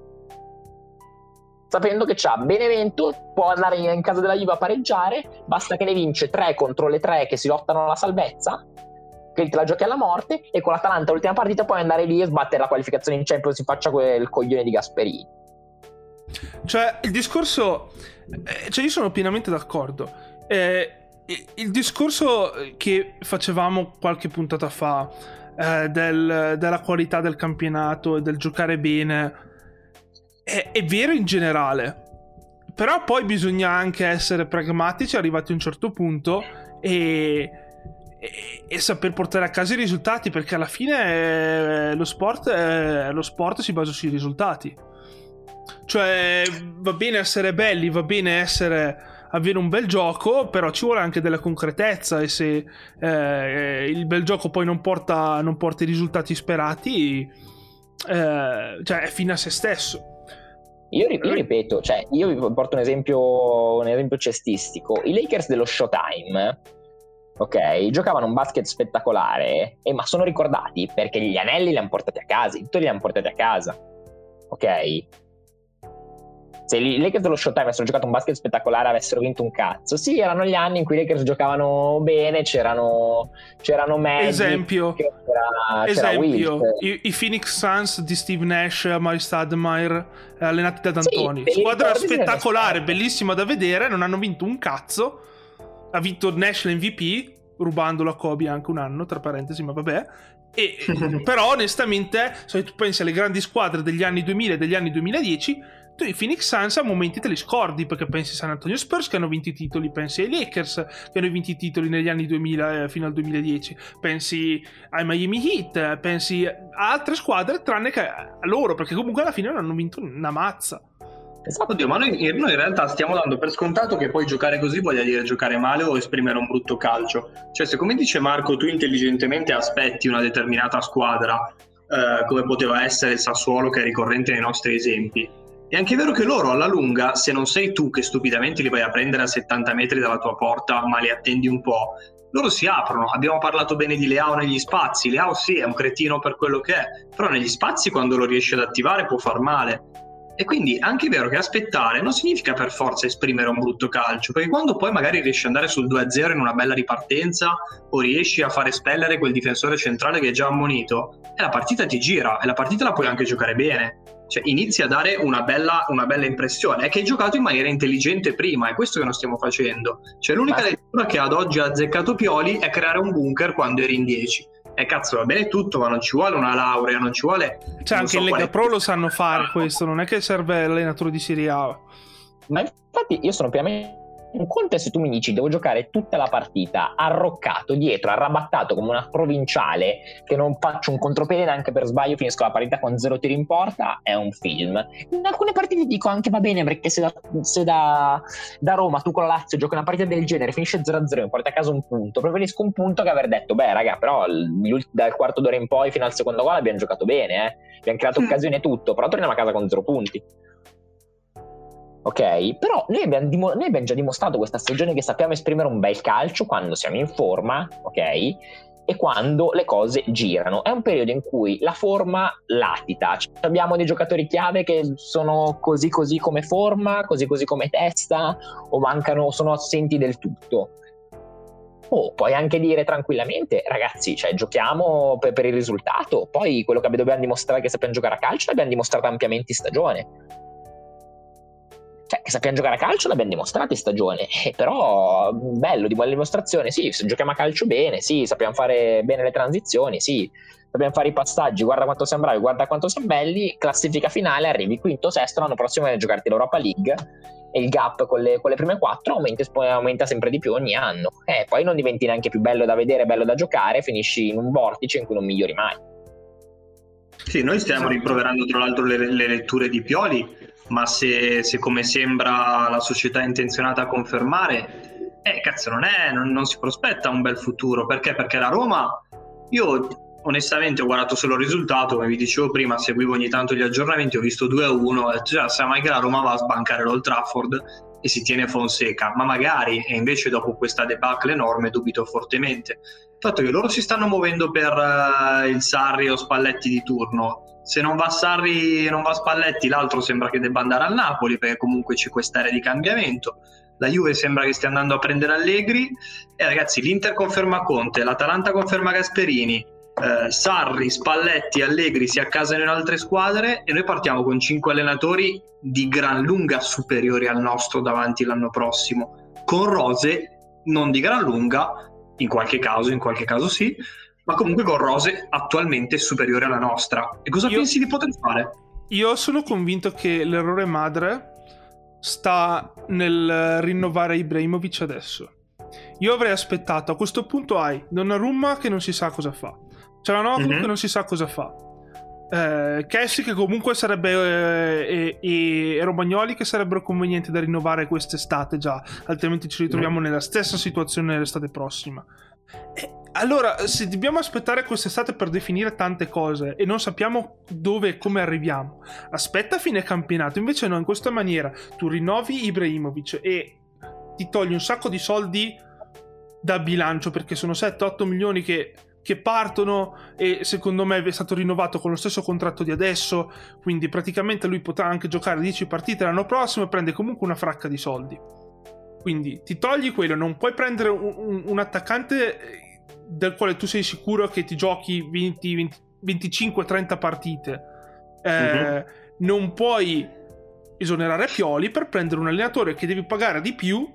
sapendo che c'ha Benevento, può andare in casa della Juve a pareggiare, basta che ne vince 3 contro le 3 che si lottano alla salvezza, che te la giochi alla morte, e con l'Atalanta l'ultima partita puoi andare lì e sbattere la qualificazione in Champions si faccia quel coglione di Gasperini.
Cioè, il discorso... Eh, cioè, io sono pienamente d'accordo. Eh, il discorso che facevamo qualche puntata fa eh, del, della qualità del campionato e del giocare bene è, è, vero in generale. Però poi bisogna anche essere pragmatici, arrivati a un certo punto, e, e, e saper portare a casa i risultati, perché alla fine eh, lo sport, eh, lo sport si basa sui risultati. Cioè, va bene essere belli, va bene essere avere un bel gioco, però ci vuole anche della concretezza e se eh, il bel gioco poi non porta, non porta i risultati sperati, eh, cioè è fine a se stesso.
Io, io, ripeto, cioè, io vi porto un esempio, un esempio cestistico. I Lakers dello Showtime, ok, giocavano un basket spettacolare, eh, ma sono ricordati perché gli anelli li hanno portati a casa, i titoli li hanno portati a casa, ok? Se i Lakers dello Showtime avessero giocato un basket spettacolare avessero vinto un cazzo. Sì erano gli anni in cui i Lakers giocavano bene c'erano c'erano Magic
esempio. c'era, esempio. C'era I, i, Phoenix Suns di Steve Nash Mari Stadmeyer allenati da D'Antoni. sì, squadra spettacolare bellissima da vedere non hanno vinto un cazzo. Ha vinto Nash l'MVP rubandolo a Kobe anche un anno tra parentesi ma vabbè. E, <laughs> però onestamente se tu pensi alle grandi squadre degli anni 2000 e degli anni 2010 tu i Phoenix Suns a momenti te li scordi perché pensi San Antonio Spurs che hanno vinto i titoli, pensi ai Lakers che hanno vinto i titoli negli anni 2000 eh, fino al 2010, pensi ai Miami Heat, pensi a altre squadre tranne che a loro perché comunque alla fine non hanno vinto una mazza.
Esatto, Oddio, ma noi, noi, in realtà stiamo dando per scontato che poi giocare così voglia dire giocare male o esprimere un brutto calcio. Cioè, se come dice Marco, tu intelligentemente aspetti una determinata squadra, eh, come poteva essere il Sassuolo, che è ricorrente nei nostri esempi, è anche vero che loro alla lunga, se non sei tu che stupidamente li vai a prendere a 70 metri dalla tua porta, ma li attendi un po', loro si aprono. Abbiamo parlato bene di Leao negli spazi. Leao sì, è un cretino per quello che è, però negli spazi quando lo riesce ad attivare può far male. E quindi è anche vero che aspettare non significa per forza esprimere un brutto calcio, perché quando poi magari riesci ad andare sul 2-0 in una bella ripartenza o riesci a fare spellere quel difensore centrale che è già ammonito, e la partita ti gira e la partita la puoi anche giocare bene cioè, inizi a dare una bella, una bella, impressione. È che hai giocato in maniera intelligente prima, è questo che non stiamo facendo. Cioè, l'unica lettura che ad oggi ha azzeccato Pioli è creare un bunker quando eri in 10. E cazzo, va bene tutto, ma non ci vuole una laurea, non ci vuole.
Cioè, anche so in Lega Pro lo sanno fare questo, non è che serve l'allenatore di Serie A.
Ma infatti io sono pienamente un conto è se tu mi dici devo giocare tutta la partita arroccato dietro, arrabattato come una provinciale che non faccio un contropiede neanche per sbaglio, finisco la partita con zero tiri in porta, è un film. In alcune partite dico anche va bene perché se da, se da, da Roma tu con la Lazio giochi una partita del genere, finisce 0-0 e porti a casa un punto, preferisco un punto che aver detto beh raga però dal quarto d'ora in poi fino al secondo gol abbiamo giocato bene, eh? abbiamo creato mm. occasione e tutto, però torniamo a casa con zero punti. Ok, però noi abbiamo, dim- noi abbiamo, già dimostrato questa stagione che sappiamo esprimere un bel calcio quando siamo in forma, ok? E quando le cose girano. È un periodo in cui la forma latita. Cioè, abbiamo dei giocatori chiave che sono così così come forma, così così come testa, o mancano, sono assenti del tutto. Oh, puoi anche dire tranquillamente, ragazzi, cioè, giochiamo per, per il risultato. Poi quello che dobbiamo dimostrare che sappiamo giocare a calcio l'abbiamo dimostrato ampiamente in stagione cioè, che sappiamo giocare a calcio l'abbiamo dimostrato in stagione, eh, però bello, di buona dimostrazione, sì, se giochiamo a calcio bene, sì, sappiamo fare bene le transizioni, sì, sappiamo fare i passaggi, guarda quanto siamo bravi, guarda quanto siamo belli, classifica finale, arrivi quinto, sesto, l'anno prossimo viene a giocarti l'Europa League e il gap con le, con le prime quattro aumenta, aumenta, sempre di più ogni anno. E eh, poi non diventi neanche più bello da vedere, bello da giocare, finisci in un vortice in cui non migliori mai.
Sì, noi stiamo esatto. rimproverando tra l'altro le, le letture di Pioli ma se, se, come sembra la società è intenzionata a confermare, eh cazzo non è, non, non, si prospetta un bel futuro, perché? Perché la Roma, io onestamente ho guardato solo il risultato, come vi dicevo prima, seguivo ogni tanto gli aggiornamenti, ho visto 2-1, ho detto già, sa mai che la Roma va a sbancare l'Old Trafford e si tiene Fonseca, ma magari, e invece dopo questa debacle enorme dubito fortemente. Il fatto che loro si stanno muovendo per uh, il Sarri o Spalletti di turno, se non va Sarri e non va Spalletti, l'altro sembra che debba andare al Napoli perché comunque c'è quest'area di cambiamento. La Juve sembra che stia andando a prendere Allegri. E ragazzi l'Inter conferma Conte, l'Atalanta conferma Gasperini, eh, Sarri, Spalletti, Allegri si accasano in altre squadre e noi partiamo con cinque allenatori di gran lunga superiori al nostro davanti l'anno prossimo, con rose non di gran lunga, in qualche caso, in qualche caso sì, ma comunque con rose attualmente superiore alla nostra. E cosa io, pensi di poter fare?
Io sono convinto che l'errore madre sta nel rinnovare Ibrahimovic adesso. Io avrei aspettato, a questo punto hai Donnarumma che non si sa cosa fa, c'è la Nova mm-hmm. che non si sa cosa fa, eh, Cassie che comunque sarebbe eh, e, e, Romagnoli che sarebbero convenienti da rinnovare quest'estate già, altrimenti ci ritroviamo mm. nella stessa situazione l'estate prossima. E allora, se dobbiamo aspettare quest'estate per definire tante cose e non sappiamo dove e come arriviamo, aspetta fine campionato. Invece no, in questa maniera tu rinnovi Ibrahimovic e ti togli un sacco di soldi da bilancio perché sono 7-8 milioni che, che partono e secondo me è stato rinnovato con lo stesso contratto di adesso, quindi praticamente lui potrà anche giocare 10 partite l'anno prossimo e prende comunque una fracca di soldi. Quindi ti togli quello, non puoi prendere un, un, un attaccante del quale tu sei sicuro che ti giochi 20, 20 25-30 partite, eh, uh-huh. non puoi esonerare Pioli per prendere un allenatore che devi pagare di più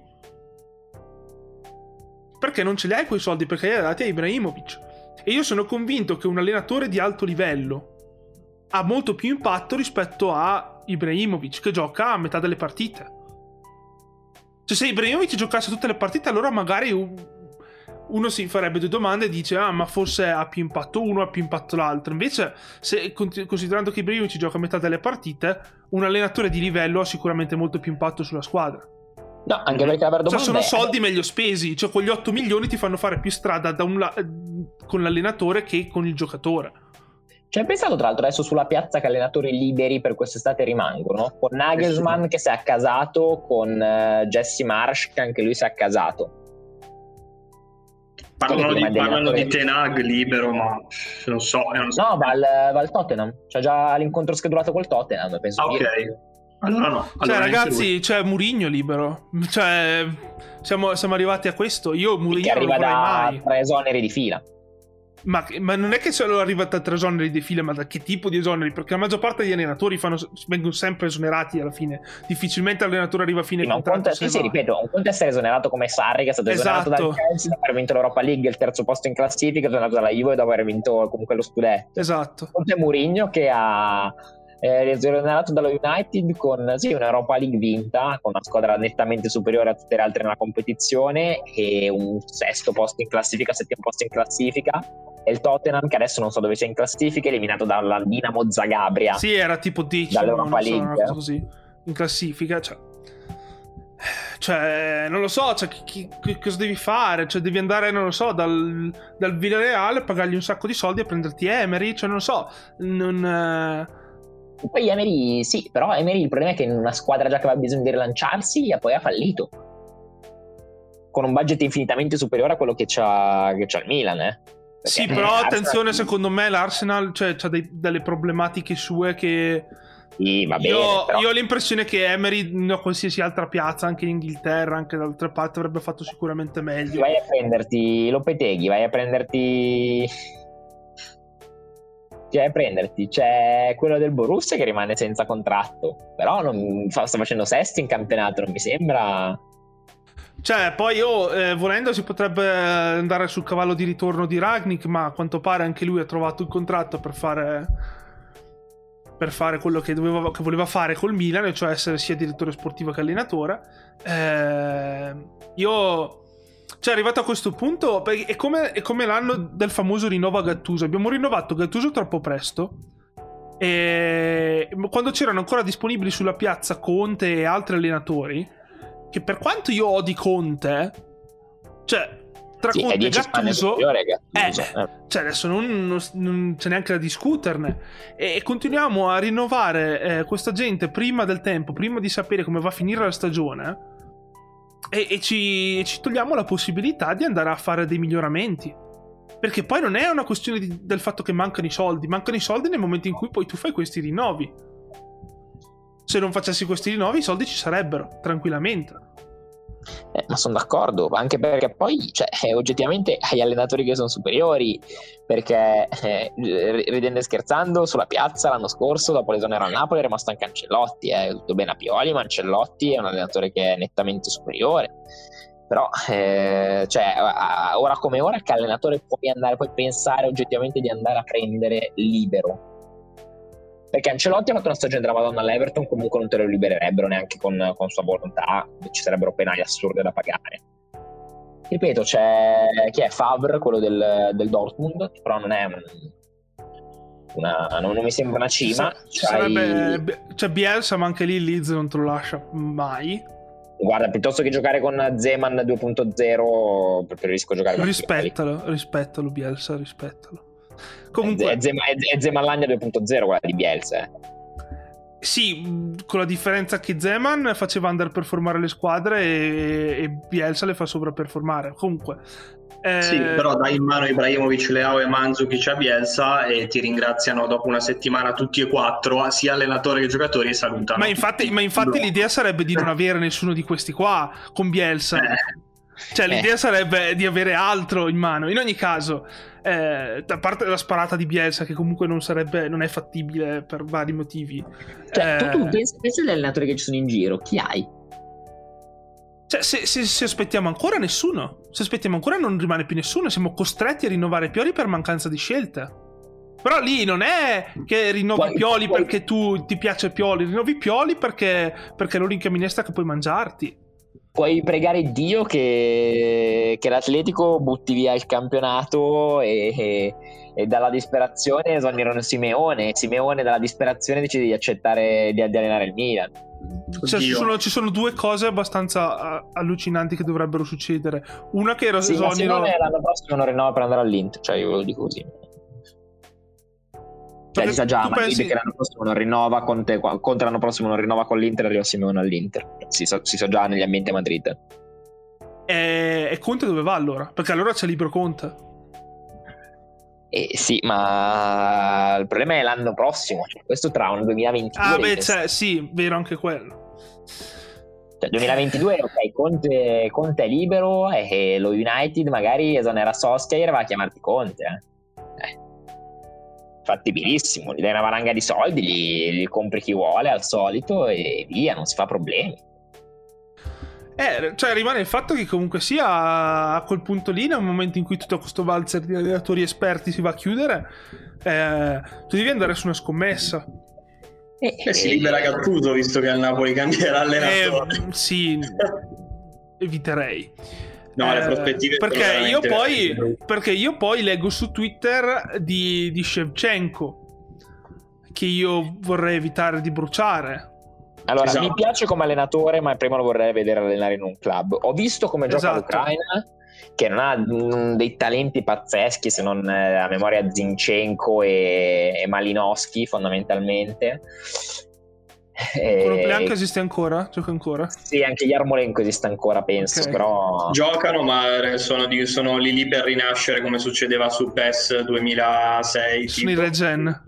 perché non ce li hai quei soldi perché li hai dati a Ibrahimovic. E io sono convinto che un allenatore di alto livello ha molto più impatto rispetto a Ibrahimovic che gioca a metà delle partite. Cioè, se Ibrahimovic giocasse tutte le partite, allora magari uno si farebbe due domande e dice ah ma forse ha più impatto uno ha più impatto l'altro invece se, considerando che Ibrahimovic gioca a metà delle partite un allenatore di livello ha sicuramente molto più impatto sulla squadra
No, anche perché la
domanda cioè, sono soldi meglio spesi. Cioè, con gli 8 milioni ti fanno fare più strada la... con l'allenatore che con il giocatore.
Ci hai pensato tra l'altro adesso sulla piazza che allenatori liberi per quest'estate rimangono? Con Nagelsmann che si è accasato, con uh, Jesse Marsh che anche lui si è accasato.
Parlano, di, parlano di Tenag libero, ma non so. Non so.
No, va al, va al Tottenham. C'è già l'incontro schedulato col Tottenham, penso.
Ah, ok. Allora no.
Cioè, allora cioè, ragazzi, c'è Murigno libero. Cioè, siamo, siamo, arrivati a questo. Io Murigno non lo vorrei mai.
Tre esoneri di fila.
Ma, ma, non è che solo arriva da tre esoneri di fila, ma da che tipo di esoneri? Perché la maggior parte degli allenatori fanno, vengono sempre esonerati alla fine. Difficilmente l'allenatore arriva a fine sì,
contratto. Conto, sì, sì, ripeto, un conto è essere esonerato come Sarri, che è stato esatto. esonerato dal Chelsea dopo aver vinto l'Europa League, il terzo posto in classifica, esonerato dalla Juve dopo aver vinto comunque lo scudetto.
Esatto.
Un conto è Mourinho che ha eh, dallo United con sì, un'Europa League vinta, con una squadra nettamente superiore a tutte le altre nella competizione e un sesto posto in classifica, settimo posto in classifica. E il Tottenham, che adesso non so dove sia in classifica, eliminato dalla Dinamo Zagabria.
Sì, era tipo 10 dall'Europa League. So, così, in classifica, cioè cioè, non lo so, cioè, chi, chi, cosa devi fare? Cioè, devi andare, non lo so, dal, dal Villarreal, pagargli un sacco di soldi e prenderti Emery, cioè, non lo so, non, eh,
Poi Emery, sì, però Emery il problema è che in una squadra già che aveva bisogno di rilanciarsi, poi ha fallito. Con un budget infinitamente superiore a quello che c'ha, che c'ha il Milan, eh.
Perché sì, però attenzione, secondo me l'Arsenal cioè, ha delle problematiche sue che
sì, bene,
io,
però...
io, ho l'impressione che Emery in qualsiasi altra piazza, anche in Inghilterra, anche da altre parti, avrebbe fatto sicuramente meglio.
Vai a prenderti Lopeteghi, vai a prenderti. A prenderti. C'è quello del Borussia che rimane senza contratto. Però non, sta facendo sesto in campionato, non mi sembra.
Cioè, poi io, eh, volendo, si potrebbe andare sul cavallo di ritorno di Ragnik, ma a quanto pare anche lui ha trovato il contratto per fare per fare quello che, doveva, che, voleva fare col Milan, cioè essere sia direttore sportivo che allenatore. Eh, io. Cioè, arrivato a questo punto, è come, è come l'anno del famoso rinnovo a Gattuso. Abbiamo rinnovato Gattuso troppo presto. E quando c'erano ancora disponibili sulla piazza Conte e altri allenatori, che per quanto io odi Conte, cioè tra sì, Conte e Gattuso, Gattuso. Eh, eh. Cioè adesso non, non, non, c'è neanche da discuterne e, e continuiamo a rinnovare eh, questa gente prima del tempo prima di sapere come va a finire la stagione e, e ci, ci, togliamo la possibilità di andare a fare dei miglioramenti. Perché poi non è una questione di, del fatto che mancano i soldi. Mancano i soldi nel momento in cui poi tu fai questi rinnovi. Se non facessi questi rinnovi i soldi ci sarebbero tranquillamente
eh, ma sono d'accordo, anche perché poi cioè, eh, oggettivamente hai allenatori che sono superiori, perché eh, ridendo e scherzando, sulla piazza l'anno scorso, dopo l'esonero al Napoli, è rimasto anche Ancellotti, eh, tutto bene a Pioli, ma Ancellotti è un allenatore che è nettamente superiore. Però, eh, cioè, ora come ora, che allenatore puoi andare, puoi pensare oggettivamente di andare a prendere libero? Perché Ancelotti ha fatto una stagione della Madonna all'Everton comunque non te lo libererebbero neanche con, con sua volontà ci sarebbero penali assurde da pagare. Ripeto c'è chi è? Favre quello del, del Dortmund però non è una, non, non, mi sembra una cima.
Sarebbe, c'è Bielsa ma anche lì Liz non te lo lascia mai.
Guarda piuttosto che giocare con Zeman 2.0 preferisco giocare con
rispettalo rispettalo Bielsa rispettalo
Comunque... È, Zema, è Zemalagna 2.0 quella di Bielsa. Eh.
Sì, con la differenza che Zeman faceva underperformare le squadre e, e Bielsa le fa sovraperformare. Comunque,
eh... Sì, però dai in mano Ibrahimovic, Leao e Manzukic a Bielsa e ti ringraziano dopo una settimana tutti e quattro, sia allenatore che giocatori, e salutano.
Ma infatti, ma infatti l'idea sarebbe di non <laughs> avere nessuno di questi qua con Bielsa. Eh. Cioè, l'idea eh. sarebbe di avere altro in mano. In ogni caso, eh, a parte la sparata di Bielsa, che comunque non sarebbe, non è fattibile per vari motivi.
Cioè, eh, tu, tu pensi, pensi agli allenatori che ci sono in giro, chi hai?
Cioè, se, se, se, aspettiamo ancora nessuno, se aspettiamo ancora non rimane più nessuno, siamo costretti a rinnovare Pioli per mancanza di scelte. Però lì non è che rinnovi qual, Pioli qual... perché tu ti piace Pioli, rinnovi Pioli perché, perché è l'unica minestra che puoi mangiarti
puoi pregare Dio che, che l'Atletico butti via il campionato e, e, e dalla disperazione esonerano Simeone. Simeone dalla disperazione decide di accettare di, di allenare il Milan.
Cioè, ci, sono, ci, sono, due cose abbastanza uh, allucinanti che dovrebbero succedere. Una che era
sì,
esonero...
l'anno prossimo non rinnova per andare all'Inter, cioè io ve lo dico così. Cioè, si sa già, ma pensi... che l'anno prossimo non rinnova con te, Conte l'anno prossimo non rinnova con l'Inter, arriva Simeone all'Inter. Si sa, si sa già negli ambienti a Madrid.
E, e Conte dove va allora? Perché allora c'è libero Conte.
Eh, sì, ma il problema è l'anno prossimo, cioè questo tra un 2022.
Ah, beh, cioè, sì, vero anche quello.
Cioè, 2022, ok, Conte, Conte è libero e lo United magari esonera Solskjaer e va a chiamarti Conte. Eh fattibilissimo, gli dai una valanga di soldi, gli, gli, compri chi vuole al solito e via, non si fa problemi.
Eh, cioè rimane il fatto che comunque sia a quel punto lì, nel momento in cui tutto questo valzer di allenatori esperti si va a chiudere, eh, tu devi andare su una scommessa.
Eh, eh si libera Gattuso visto che al Napoli cambierà allenatore.
Eh, sì, eviterei.
No, le eh, prospettive
perché io, poi, perché io poi leggo su Twitter di, di Shevchenko che io vorrei evitare di bruciare.
Allora, esatto. mi piace come allenatore, ma prima lo vorrei vedere allenare in un club. Ho visto come gioca esatto. l'Ucraina che non ha mh, dei talenti pazzeschi se non eh, a memoria Zinchenko e, e Malinowski fondamentalmente
Konoplyanka esiste ancora? Gioca ancora?
Sì, anche Yarmolenko esiste ancora, penso, okay. però...
Giocano, ma sono, sono, lì lì per rinascere come succedeva su PES 2006.
Sono i regen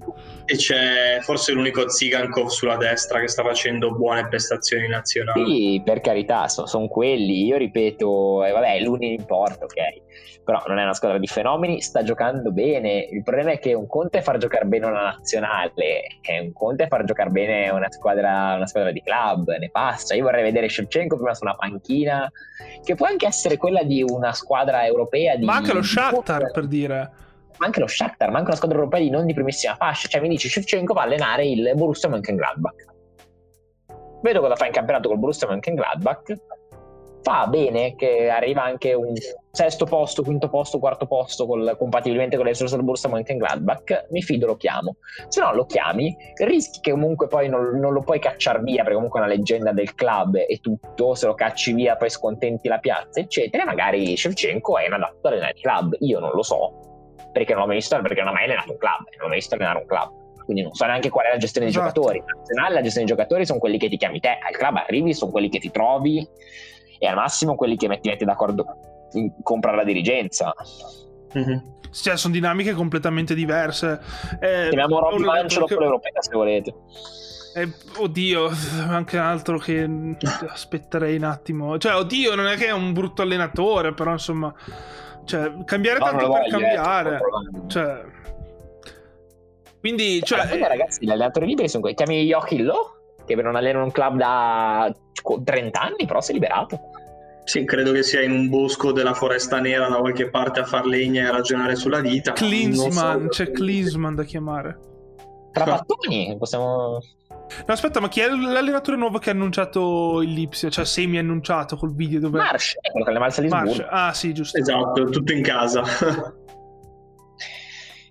e c'è forse l'unico Zigankov sulla destra che sta facendo buone prestazioni nazionali.
Sì, per carità, sono, sono quelli. Io ripeto, eh, vabbè, l'unico importa, ok. Però non è una squadra di fenomeni, sta giocando bene. Il problema è che un conto è far giocare bene una nazionale, un conto è far giocare bene una squadra, una squadra di club, ne passa. Io vorrei vedere Shevchenko prima su una panchina, che può anche essere quella di una squadra europea. Di...
Ma anche lo Shakhtar, per dire
ma anche lo Shakhtar, ma anche una squadra europea di non di primissima fascia. Cioè, mi dice Shevchenko va a allenare il Borussia Mönchengladbach. Vedo cosa fa in campionato col Borussia Mönchengladbach. Fa bene che arriva anche un sesto posto, quinto posto, quarto posto col, compatibilmente con le risorse del Borussia Mönchengladbach. Mi fido, lo chiamo. Se no lo chiami, rischi che comunque poi non, non lo puoi cacciare via perché comunque è una leggenda del club e tutto. Se lo cacci via poi scontenti la piazza, eccetera. Magari Shevchenko è un adatto ad allenare il club. Io non lo so perché non l'ho mai visto, perché non ho mai allenato un club, non ho mai visto allenare un club. Quindi non so neanche qual è la gestione esatto. dei giocatori. Nazionale, la gestione dei giocatori sono quelli che ti chiami te, al club arrivi, sono quelli che ti trovi e al massimo quelli che metti, metti d'accordo in comprare la dirigenza.
Mm-hmm. Cioè, sono dinamiche completamente diverse.
Eh, Chiamiamo Robby Mancelo che... l'europea se volete.
Eh, oddio, anche un altro che aspetterei un attimo. Cioè, oddio, non è che è un brutto allenatore, però insomma cioè, cambiare no, tanto per voglio, cambiare. Eh, cioè... Quindi, cioè... Alla
fine, ragazzi, gli allenatori liberi sono quelli. Chiami Joachillo, che non allena un club da 30 anni, però si è liberato.
Sì, credo che sia in un bosco della foresta nera da qualche parte a far legna e a ragionare sulla vita.
Klinsman, so. c'è Klinsman da chiamare.
Trapattoni, possiamo...
No, aspetta, ma chi è l'allenatore nuovo che ha annunciato il Lipsia? Cioè, semi annunciato col video dove.
Marsh, è quello che Salisburgo. Marsh.
Ah, sì, giusto.
Esatto, tutto in casa.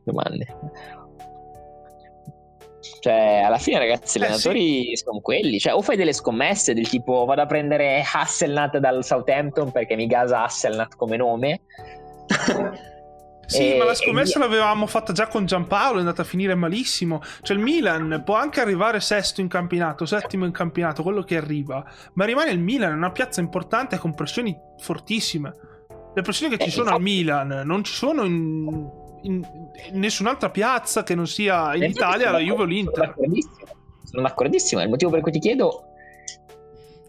Domande. Cioè, alla fine, ragazzi, gli eh, allenatori sì. sono quelli. Cioè, o fai delle scommesse del tipo vado a prendere Hasselnat dal Southampton perché mi gasa Hasselnat come nome. <laughs>
Sì, e, ma la scommessa l'avevamo fatta già con Giampaolo, è andata a finire malissimo. Cioè il Milan può anche arrivare sesto in campionato, settimo in campionato, quello che arriva, ma rimane il Milan, è una piazza importante con pressioni fortissime. Le pressioni che ci eh, sono al Milan non ci sono in, in, in nessun'altra piazza che non sia in Italia, la Juve o l'Inter.
Sono d'accordissimo. sono d'accordissimo, è il motivo per cui ti chiedo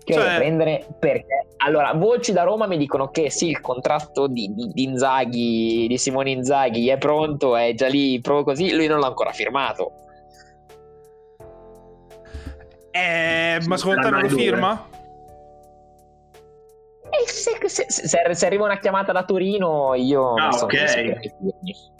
che cioè... prendere perché allora voci da Roma mi dicono che sì il contratto di, di, di, Inzaghi di Simone Inzaghi è pronto è già lì proprio così lui non l'ha ancora firmato
eh, ma secondo te non lo firma?
Eh, se, se, se, se, arriva una chiamata da Torino io
ah, so ok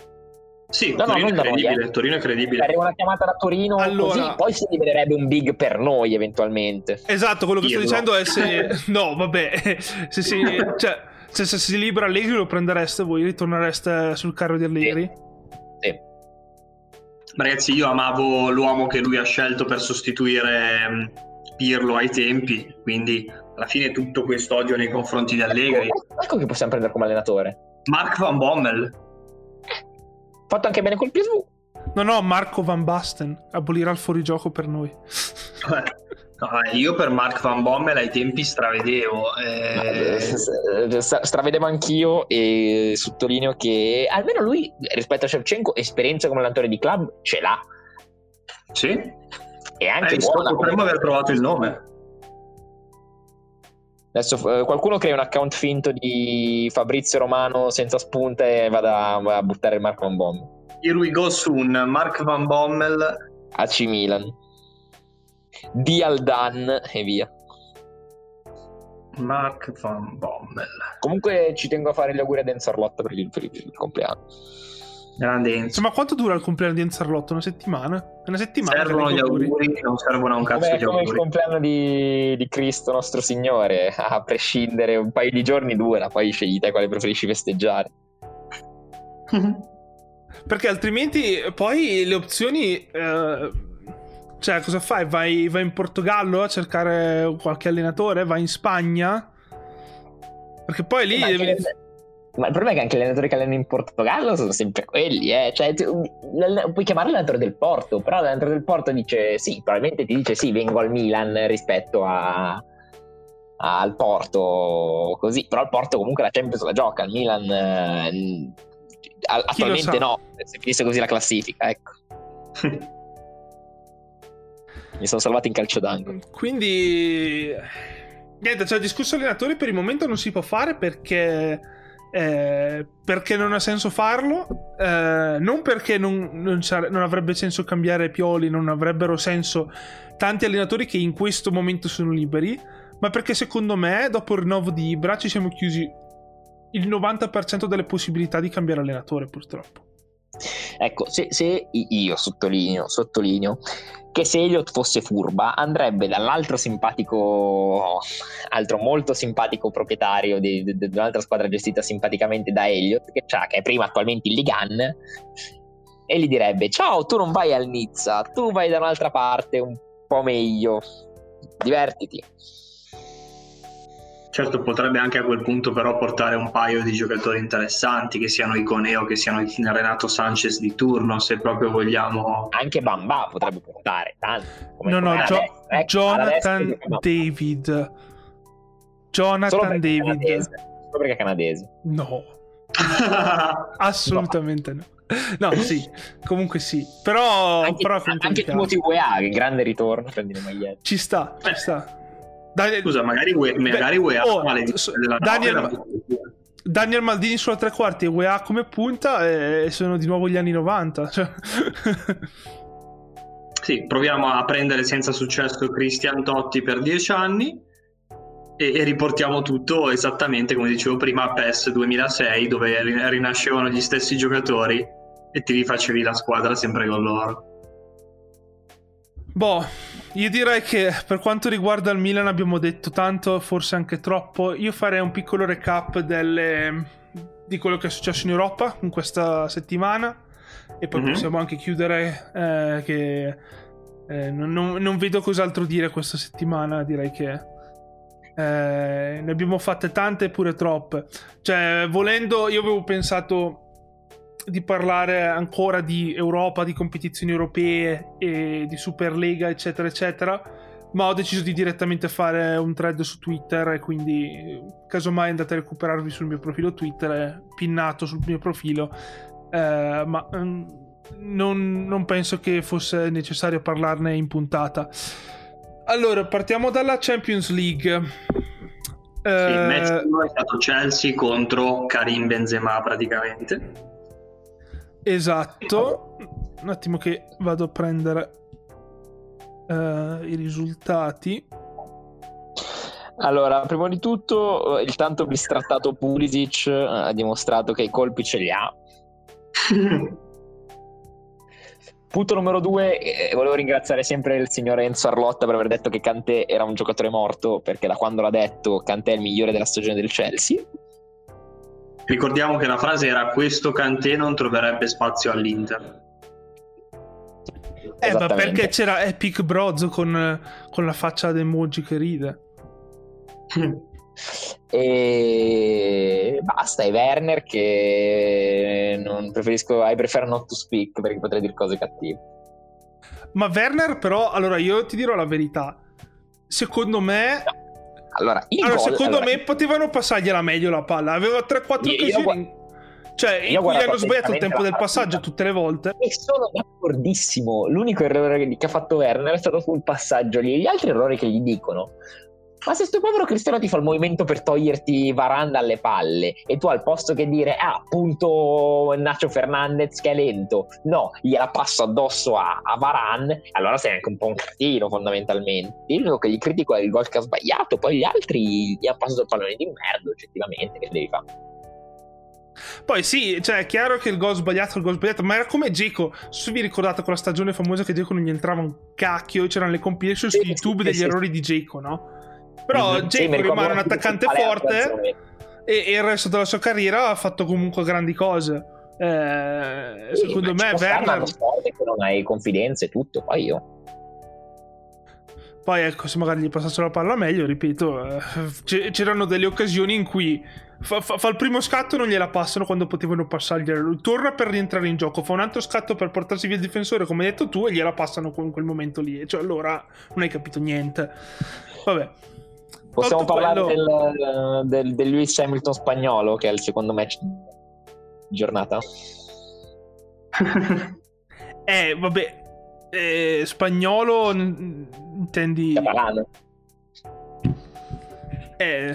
sì, no, Torino, no, è credibile, noi, eh. Torino è credibile.
Arriva una chiamata da Torino, allora... così poi si libererebbe un big per noi eventualmente.
Esatto, quello che Io sto no. dicendo è se... <laughs> no, vabbè, <laughs> se si... cioè, se, se, si libera Allegri lo prendereste voi, ritornereste sul carro di Allegri?
Sì. sì.
Ragazzi, io amavo l'uomo che lui ha scelto per sostituire mm, Pirlo ai tempi, quindi alla fine tutto questo odio nei confronti di Allegri. Ecco,
ecco che possiamo prendere come allenatore.
Mark Van Bommel
fatto anche bene col PSV.
No, no, Marco Van Basten abolirà il fuorigioco per noi. <laughs>
No, io per Mark Van Bommel ai tempi stravedevo. Eh...
Stravedevo anch'io e sottolineo che almeno lui rispetto a Shevchenko esperienza come allenatore di club ce l'ha.
Sì.
E anche eh, buona.
Potremmo aver trovato il nome.
Adesso eh, qualcuno crea un account finto di Fabrizio Romano senza spunta e vada, a buttare il Mark Van Bommel.
Here we go soon, Mark Van Bommel.
AC Milan. Di Aldan e via.
Mark Van Bommel.
Comunque ci tengo a fare gli auguri a Dan Sarlotta per il, per il compleanno.
Grande Enzo.
Ma quanto dura il compleanno di Enzarlotto? Una settimana? Una settimana?
Servono gli auguri, auguri, non servono a un cazzo
come,
di
auguri. Come il compleanno di, di, Cristo nostro Signore, <laughs> a prescindere, un paio di giorni dura, poi scegli te quale preferisci festeggiare. <laughs>
Perché altrimenti poi le opzioni... Eh, cioè, cosa fai? Vai, vai in Portogallo a cercare qualche allenatore? Vai in Spagna? Perché poi lì...
Devi... Ma il problema è che anche gli allenatori che allenano in Portogallo sono sempre quelli, eh. Cioè, tu, puoi chiamare l'allenatore del Porto, però l'allenatore del Porto dice sì, probabilmente ti dice sì, vengo al Milan rispetto a, al Porto, così. Però il Porto comunque la Champions la gioca, il Milan eh, attualmente no, se finisse così la classifica, ecco. <laughs> Mi sono salvato in calcio d'angolo.
Quindi niente, cioè discusso allenatori per il momento non si può fare perché eh, perché non ha senso farlo, eh, non perché non, non, non, avrebbe senso cambiare Pioli, non avrebbero senso tanti allenatori che in questo momento sono liberi, ma perché secondo me dopo il rinnovo di Ibra ci siamo chiusi il 90% delle possibilità di cambiare allenatore purtroppo.
Ecco, se, se io sottolineo, sottolineo che se Elliot fosse furba andrebbe dall'altro simpatico, altro molto simpatico proprietario di, di, di un'altra squadra gestita simpaticamente da Elliot, che, che è prima attualmente il Ligan, e gli direbbe ciao, tu non vai al Nizza, tu vai da un'altra parte un po' meglio, divertiti.
Certo, potrebbe anche a quel punto però portare un paio di giocatori interessanti, che siano Iconeo, che siano il Renato Sanchez di turno, se proprio vogliamo...
Anche Bamba potrebbe portare, tanti.
No, no, Gio- ecco, Jonathan David. Jonathan David.
Solo perché è canadese.
No. <laughs> Assolutamente no. No, sì, comunque sì. Però,
anche,
però
anche Timothy Weah, che grande ritorno, prendi le magliette.
Ci sta, ci sta.
Daniel... Scusa, magari, UE, magari UEA oh,
Daniel, Daniel Maldini sulla tre quarti e UEA come punta e sono di nuovo gli anni 90. Cioè... <laughs>
sì, proviamo a prendere senza successo Cristian Totti per dieci anni e, e, riportiamo tutto esattamente come dicevo prima a PES 2006 dove rinascevano gli stessi giocatori e ti rifacevi la squadra sempre con loro.
Boh, io direi che per quanto riguarda il Milan abbiamo detto tanto, forse anche troppo. Io farei un piccolo recap delle... di quello che è successo in Europa in questa settimana e poi mm-hmm. possiamo anche chiudere eh, che eh, non, non, non, vedo cos'altro dire questa settimana, direi che eh, ne abbiamo fatte tante pure troppe. Cioè, volendo, io avevo pensato di parlare ancora di Europa, di competizioni europee e di Superlega, eccetera, eccetera. Ma ho deciso di direttamente fare un thread su Twitter e quindi, casomai, andate a recuperarvi sul mio profilo Twitter, pinnato sul mio profilo. Eh, ma mm, non, non penso che fosse necessario parlarne in puntata. Allora, partiamo dalla Champions League.
Sì, il match 1 è stato Chelsea contro Karim Benzema praticamente.
Esatto. Un attimo che vado a prendere uh, i risultati.
Allora, prima di tutto, il tanto bistrattato Pulisic eh, ha dimostrato che i colpi ce li ha. <laughs> Punto numero due, eh, volevo ringraziare sempre il signor Enzo Arlotta per aver detto che Kanté era un giocatore morto, perché da quando l'ha detto Kanté è il migliore della stagione del Chelsea.
Ricordiamo che la frase era questo Kanté non troverebbe spazio all'Inter.
Eh, ma perché c'era Epic Broz con, con la faccia ad emoji che ride. <laughs>
e basta, e Werner che non preferisco, I prefer not to speak perché potrei dire cose cattive.
Ma Werner però, allora io ti dirò la verità. Secondo me... No
allora,
allora gol, secondo allora... me potevano passargliela meglio la palla. Aveva 3-4 occasioni. Io... Cioè, in cui hanno sbagliato il tempo del passaggio tutte le volte.
E sono d'accordissimo. L'unico errore che ha fatto Werner è stato sul passaggio lì. Gli altri errori che gli dicono ma se sto povero Cristiano ti fa il movimento per toglierti Varan dalle palle e tu al posto che dire ah appunto Nacho Fernandez che è lento no gliela passo addosso a, a Varan allora sei anche un po' un cretino fondamentalmente io l'unico che gli critico è il gol che ha sbagliato poi gli altri gli ha passato il pallone di merda oggettivamente che devi fare
poi sì, cioè è chiaro che il gol sbagliato, il gol sbagliato, ma era come Geco. Se vi ricordate quella stagione famosa che Geco non gli entrava un cacchio, c'erano le compilation su YouTube degli errori di Geco, no? Però mm-hmm. Jacob rimane un attaccante forte e, e, il resto della sua carriera ha fatto comunque grandi cose. Eh, sì, secondo me Werner
che non hai confidenza e tutto, poi io
Poi ecco, se magari gli passassero la palla meglio, ripeto, eh, c'erano delle occasioni in cui fa, fa, fa, il primo scatto e non gliela passano quando potevano passargliela. Torna per rientrare in gioco, fa un altro scatto per portarsi via il difensore, come hai detto tu, e gliela passano in quel momento lì. Cioè, allora non hai capito niente. Vabbè.
Possiamo parlare del, del, del Lewis Hamilton spagnolo, che è il secondo match di giornata? <laughs>
eh, vabbè, eh, spagnolo intendi...
Catalano.
Eh...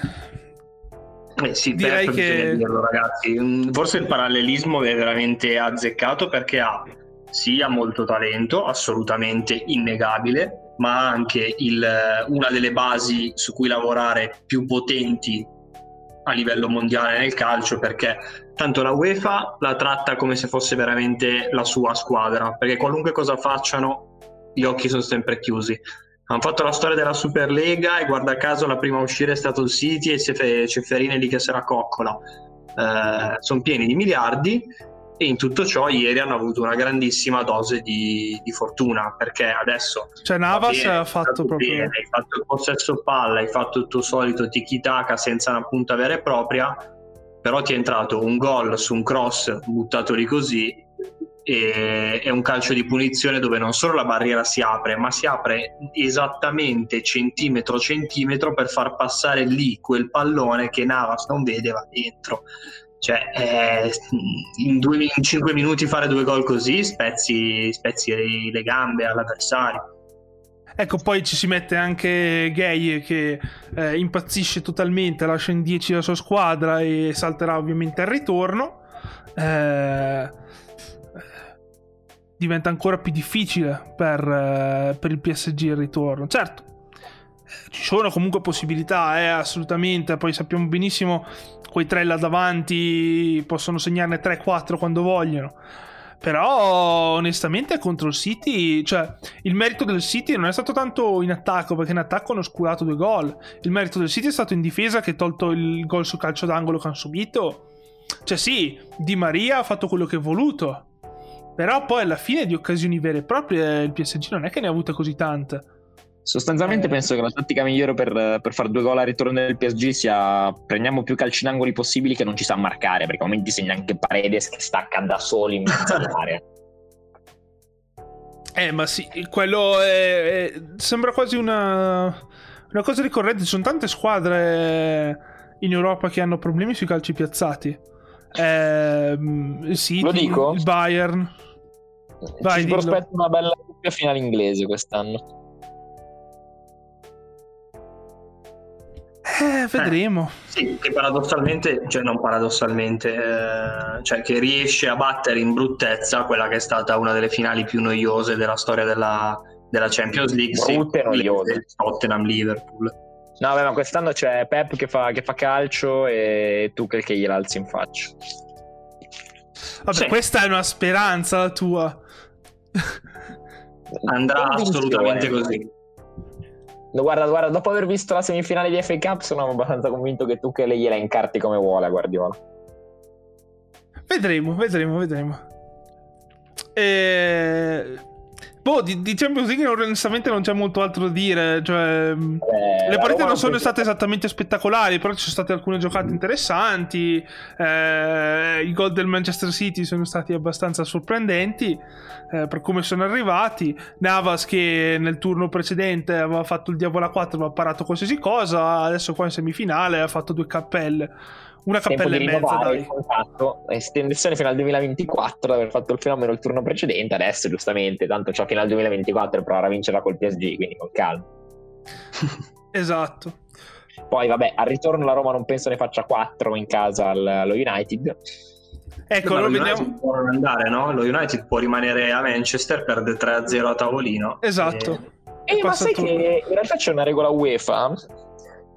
Eh sì, direi che dirlo, ragazzi. Forse il parallelismo è veramente azzeccato perché ha sia molto talento, assolutamente innegabile, ma anche il, una delle basi su cui lavorare più potenti a livello mondiale nel calcio perché tanto la UEFA la tratta come se fosse veramente la sua squadra perché qualunque cosa facciano gli occhi sono sempre chiusi. Hanno fatto la storia della Superlega e guarda caso la prima a uscire è stato il City e Ceferine lì che se la coccola. Eh, sono pieni di miliardi e in tutto ciò ieri hanno avuto una grandissima dose di, di fortuna perché adesso
cioè Navas bene, ha fatto proprio bene,
hai fatto il possesso palla hai fatto il tuo solito tiki-taka senza una punta vera e propria però ti è entrato un gol su un cross buttato lì così e è un calcio di punizione dove non solo la barriera si apre ma si apre esattamente centimetro centimetro per far passare lì quel pallone che Navas non vede va dentro cioè, eh, in, due, in, cinque minuti fare due gol così spezzi, spezzi le gambe all'avversario.
Ecco, poi ci si mette anche Gay che eh, impazzisce totalmente, lascia in 10 la sua squadra e salterà ovviamente al ritorno. Eh, diventa ancora più difficile per, eh, per il PSG il ritorno. Certo, ci sono comunque possibilità, eh, assolutamente. Poi sappiamo benissimo quei tre là davanti possono segnarne 3-4 quando vogliono. Però onestamente contro il City, cioè il merito del City non è stato tanto in attacco, perché in attacco hanno scurato due gol. Il merito del City è stato in difesa che tolto il gol sul calcio d'angolo che hanno subito. Cioè sì, Di Maria ha fatto quello che ha voluto. Però poi alla fine di occasioni vere e proprie il PSG non è che ne ha avute così tante.
Sostanzialmente eh. penso che la tattica migliore per, per fare due gol al ritorno del PSG sia prendiamo più calci in angoli possibili che non ci sa marcare, perché a momenti segna anche Paredes che stacca da solo in mezzo <laughs> all'area.
Eh, ma sì, quello è, è, sembra quasi una, una cosa ricorrente. Ci sono tante squadre in Europa che hanno problemi sui calci piazzati. Eh, sì,
Lo dico?
il Bayern.
Vai, Ci prospetta una bella doppia finale inglese quest'anno.
Eh, vedremo.
Eh, sì, che paradossalmente, cioè non paradossalmente, eh, cioè che riesce a battere in bruttezza quella che è stata una delle finali più noiose della storia della, della Champions League.
Brutte sì, noiose.
Tottenham-Liverpool.
No, vabbè, ma quest'anno c'è Pep che fa, che fa calcio e tu che gliela alzi in faccia.
Vabbè, sì. questa è una speranza la tua.
Andrà assolutamente così.
Guarda, guarda, dopo aver visto la semifinale di FA Cup sono abbastanza convinto che tu che lei gliela incarti come vuole Guardiola.
Vedremo, vedremo, vedremo. E... Boh, di, di Champions League onestamente non c'è molto altro da dire. Cioè, eh, le partite non sono state esattamente spettacolari, però ci sono state alcune giocate interessanti. Eh, I gol del Manchester City sono stati abbastanza sorprendenti eh, per come sono arrivati. Navas, che nel turno precedente aveva fatto il diavolo a 4, aveva parato qualsiasi cosa. Adesso, qua in semifinale, ha fatto due cappelle una cappella e mezza, dai. Il
contratto, estensione fino al 2024, aver fatto il fenomeno il turno precedente, adesso giustamente, tanto c'ho fino al 2024 per provare a vincerla col PSG, quindi con calma. <laughs>
esatto.
Poi vabbè, al ritorno la Roma non penso ne faccia 4 in casa allo United.
Ecco, lo
vediamo. Può non andare, no? Lo United può rimanere a Manchester, perde 3-0 a tavolino.
Esatto.
E... Eh, ma sai che in realtà c'è una regola UEFA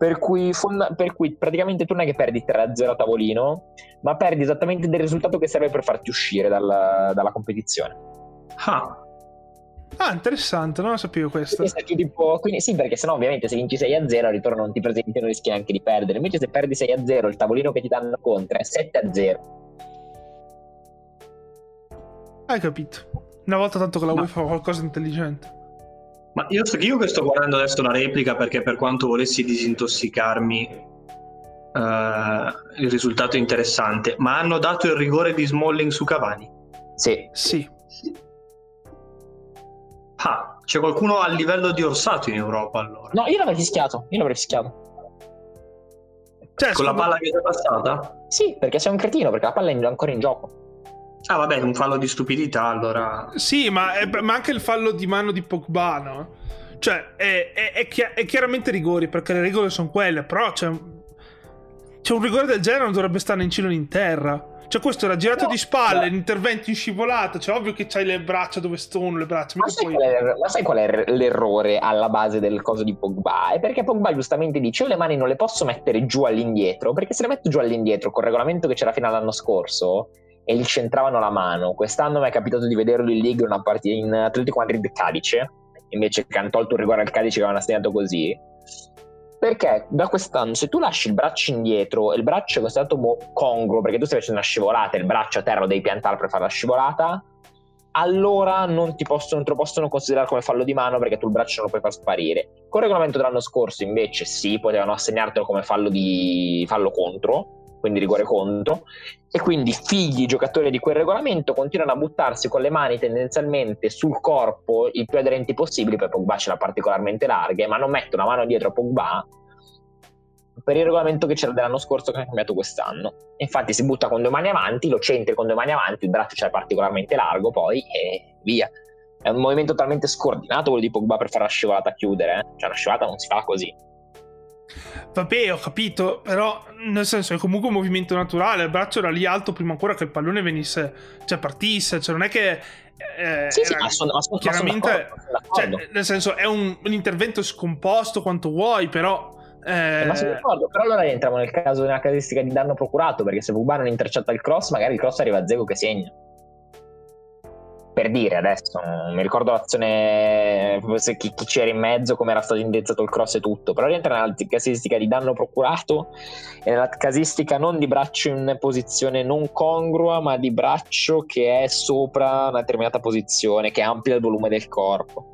per cui, fonda- per cui, praticamente tu non è che perdi 3-0 a tavolino, ma perdi esattamente del risultato che serve per farti uscire dalla, dalla competizione.
Ah.
Ah, interessante, non lo sapevo questo.
Tipo, quindi, sì, perché sennò ovviamente se vinci 6-0 al ritorno non ti presenti e non rischi neanche di perdere. Invece se perdi 6-0 il tavolino che ti danno contro è 7-0.
Hai capito. Una volta tanto che la UEFA fa qualcosa di intelligente.
Ma io, io che sto guardando adesso la replica perché per quanto volessi disintossicarmi uh, il risultato è interessante, ma hanno dato il rigore di Smalling su Cavani?
Sì.
Sì.
Ah, c'è qualcuno a livello di Orsato in Europa allora?
No, io l'avrei fischiato, io l'avrei fischiato.
Cioè, Con la palla che è passata?
Sì, perché sei un cretino, perché la palla è ancora in gioco.
Ah, vabbè, un fallo di stupidità allora.
Sì, ma, è, ma anche il fallo di mano di Pogba, no? Cioè, è, è, è, chi- è chiaramente rigori, perché le regole sono quelle, però c'è, c'è un rigore del genere non dovrebbe stare in cielo in terra. Cioè, questo era girato no, di spalle, l'intervento in scivolata. Cioè, ovvio che c'hai le braccia dove sono le braccia.
Ma sai, poi... è, ma sai, qual è l'errore alla base del coso di Pogba? È perché Pogba giustamente dice: Io le mani non le posso mettere giù all'indietro. Perché se le metto giù all'indietro col regolamento che c'era fino all'anno scorso e gli centravano la mano, quest'anno mi è capitato di vederlo in League una partita in Atletico Madrid Cadice. Invece che hanno tolto un rigore al Cadice che avevano assegnato così perché da quest'anno, se tu lasci il braccio indietro e il braccio è considerato mo- congruo, perché tu stai facendo una scivolata il braccio a terra lo devi piantare per fare la scivolata, allora non ti possono, non te lo possono considerare come fallo di mano perché tu il braccio non lo puoi far sparire. Con il regolamento dell'anno scorso, invece, sì, potevano assegnartelo come fallo, di, fallo contro, quindi rigore contro, e quindi figli i giocatori di quel regolamento continuano a buttarsi con le mani tendenzialmente sul corpo il più aderenti possibili, poi Pogba ce l'ha particolarmente larghe, ma non mettono la mano dietro Pogba per il regolamento che c'era dell'anno scorso che ha cambiato quest'anno. Infatti si butta con due mani avanti, lo centri con due mani avanti, il braccio c'è particolarmente largo poi e via. È un movimento talmente scordinato quello di Pogba per fare la scivolata a chiudere, eh? cioè una scivolata non si fa così.
Vabbè, ho capito, però nel senso è comunque un movimento naturale. Il braccio era lì alto prima ancora che il pallone venisse, cioè partisse. Cioè, non è che.
Eh, sì, sì, ma sono, sono,
chiaramente, d'accordo, sono d'accordo. Cioè, nel senso, è un, un, intervento scomposto quanto vuoi, però.
Eh... Ma sono d'accordo, però allora entriamo nel caso della casistica di danno procurato. Perché se Buban non intercetta il cross, magari il cross arriva a Zego che segna per dire adesso, non mi ricordo l'azione, chi, chi c'era in mezzo, come era stato indezzato il cross e tutto, però rientra nella casistica di danno procurato e nella casistica non di braccio in posizione non congrua, ma di braccio che è sopra una determinata posizione, che amplia il volume del corpo.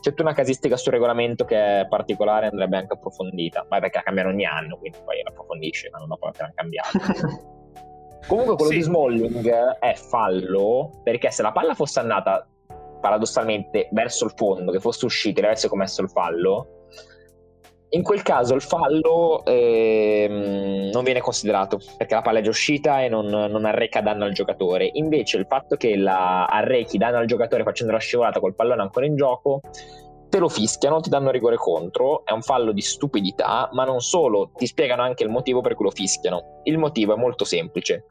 C'è tutta una casistica sul regolamento che è particolare, andrebbe anche approfondita, ma perché la cambiano ogni anno, quindi poi la approfondisce, ma non dopo l'hanno cambiata. Comunque quello sì. di Smalling è fallo perché se la palla fosse andata paradossalmente verso il fondo, che fosse uscita e avesse commesso il fallo, in quel caso il fallo ehm, non viene considerato perché la palla è già uscita e non, non, arreca danno al giocatore. Invece il fatto che la arrechi danno al giocatore facendo la scivolata col pallone ancora in gioco te lo fischiano, ti danno rigore contro, è un fallo di stupidità, ma non solo, ti spiegano anche il motivo per cui lo fischiano. Il motivo è molto semplice.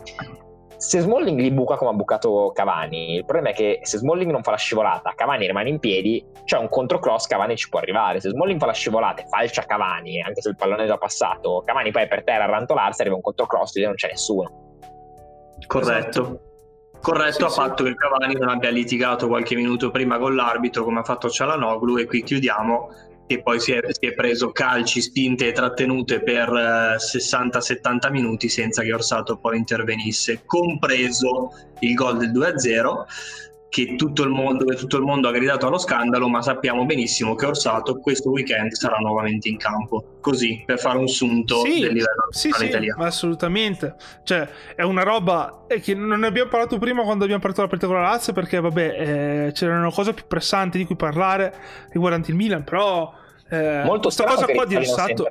Se Smalling li buca come ha bucato Cavani, il problema è che se Smalling non fa la scivolata, Cavani rimane in piedi, c'è un controcross, Cavani ci può arrivare. Se Smalling fa la scivolata e falcia Cavani, anche se il pallone è già passato, Cavani poi è per terra a rantolarsi, arriva un controcross e non c'è nessuno.
Corretto. Esatto. Corretto sì, a fatto che Cavani non abbia litigato qualche minuto prima con l'arbitro come ha fatto Cialanoglu e qui chiudiamo che poi si è, si è preso calci, spinte e trattenute per eh, 60-70 minuti senza che Orsato poi intervenisse, compreso il gol del 2-0 che tutto il mondo, tutto il mondo ha gridato allo scandalo, ma sappiamo benissimo che Orsato questo weekend sarà nuovamente in campo. Così, per fare un sunto
sì,
del livello
sì, sì, italiano. Assolutamente. Cioè, è una roba che non ne abbiamo parlato prima quando abbiamo parlato della partita con la Lazio, perché vabbè, eh, c'erano cose più pressanti di cui parlare riguardanti il Milan, però...
Eh, Molto questa cosa qua di Orsato...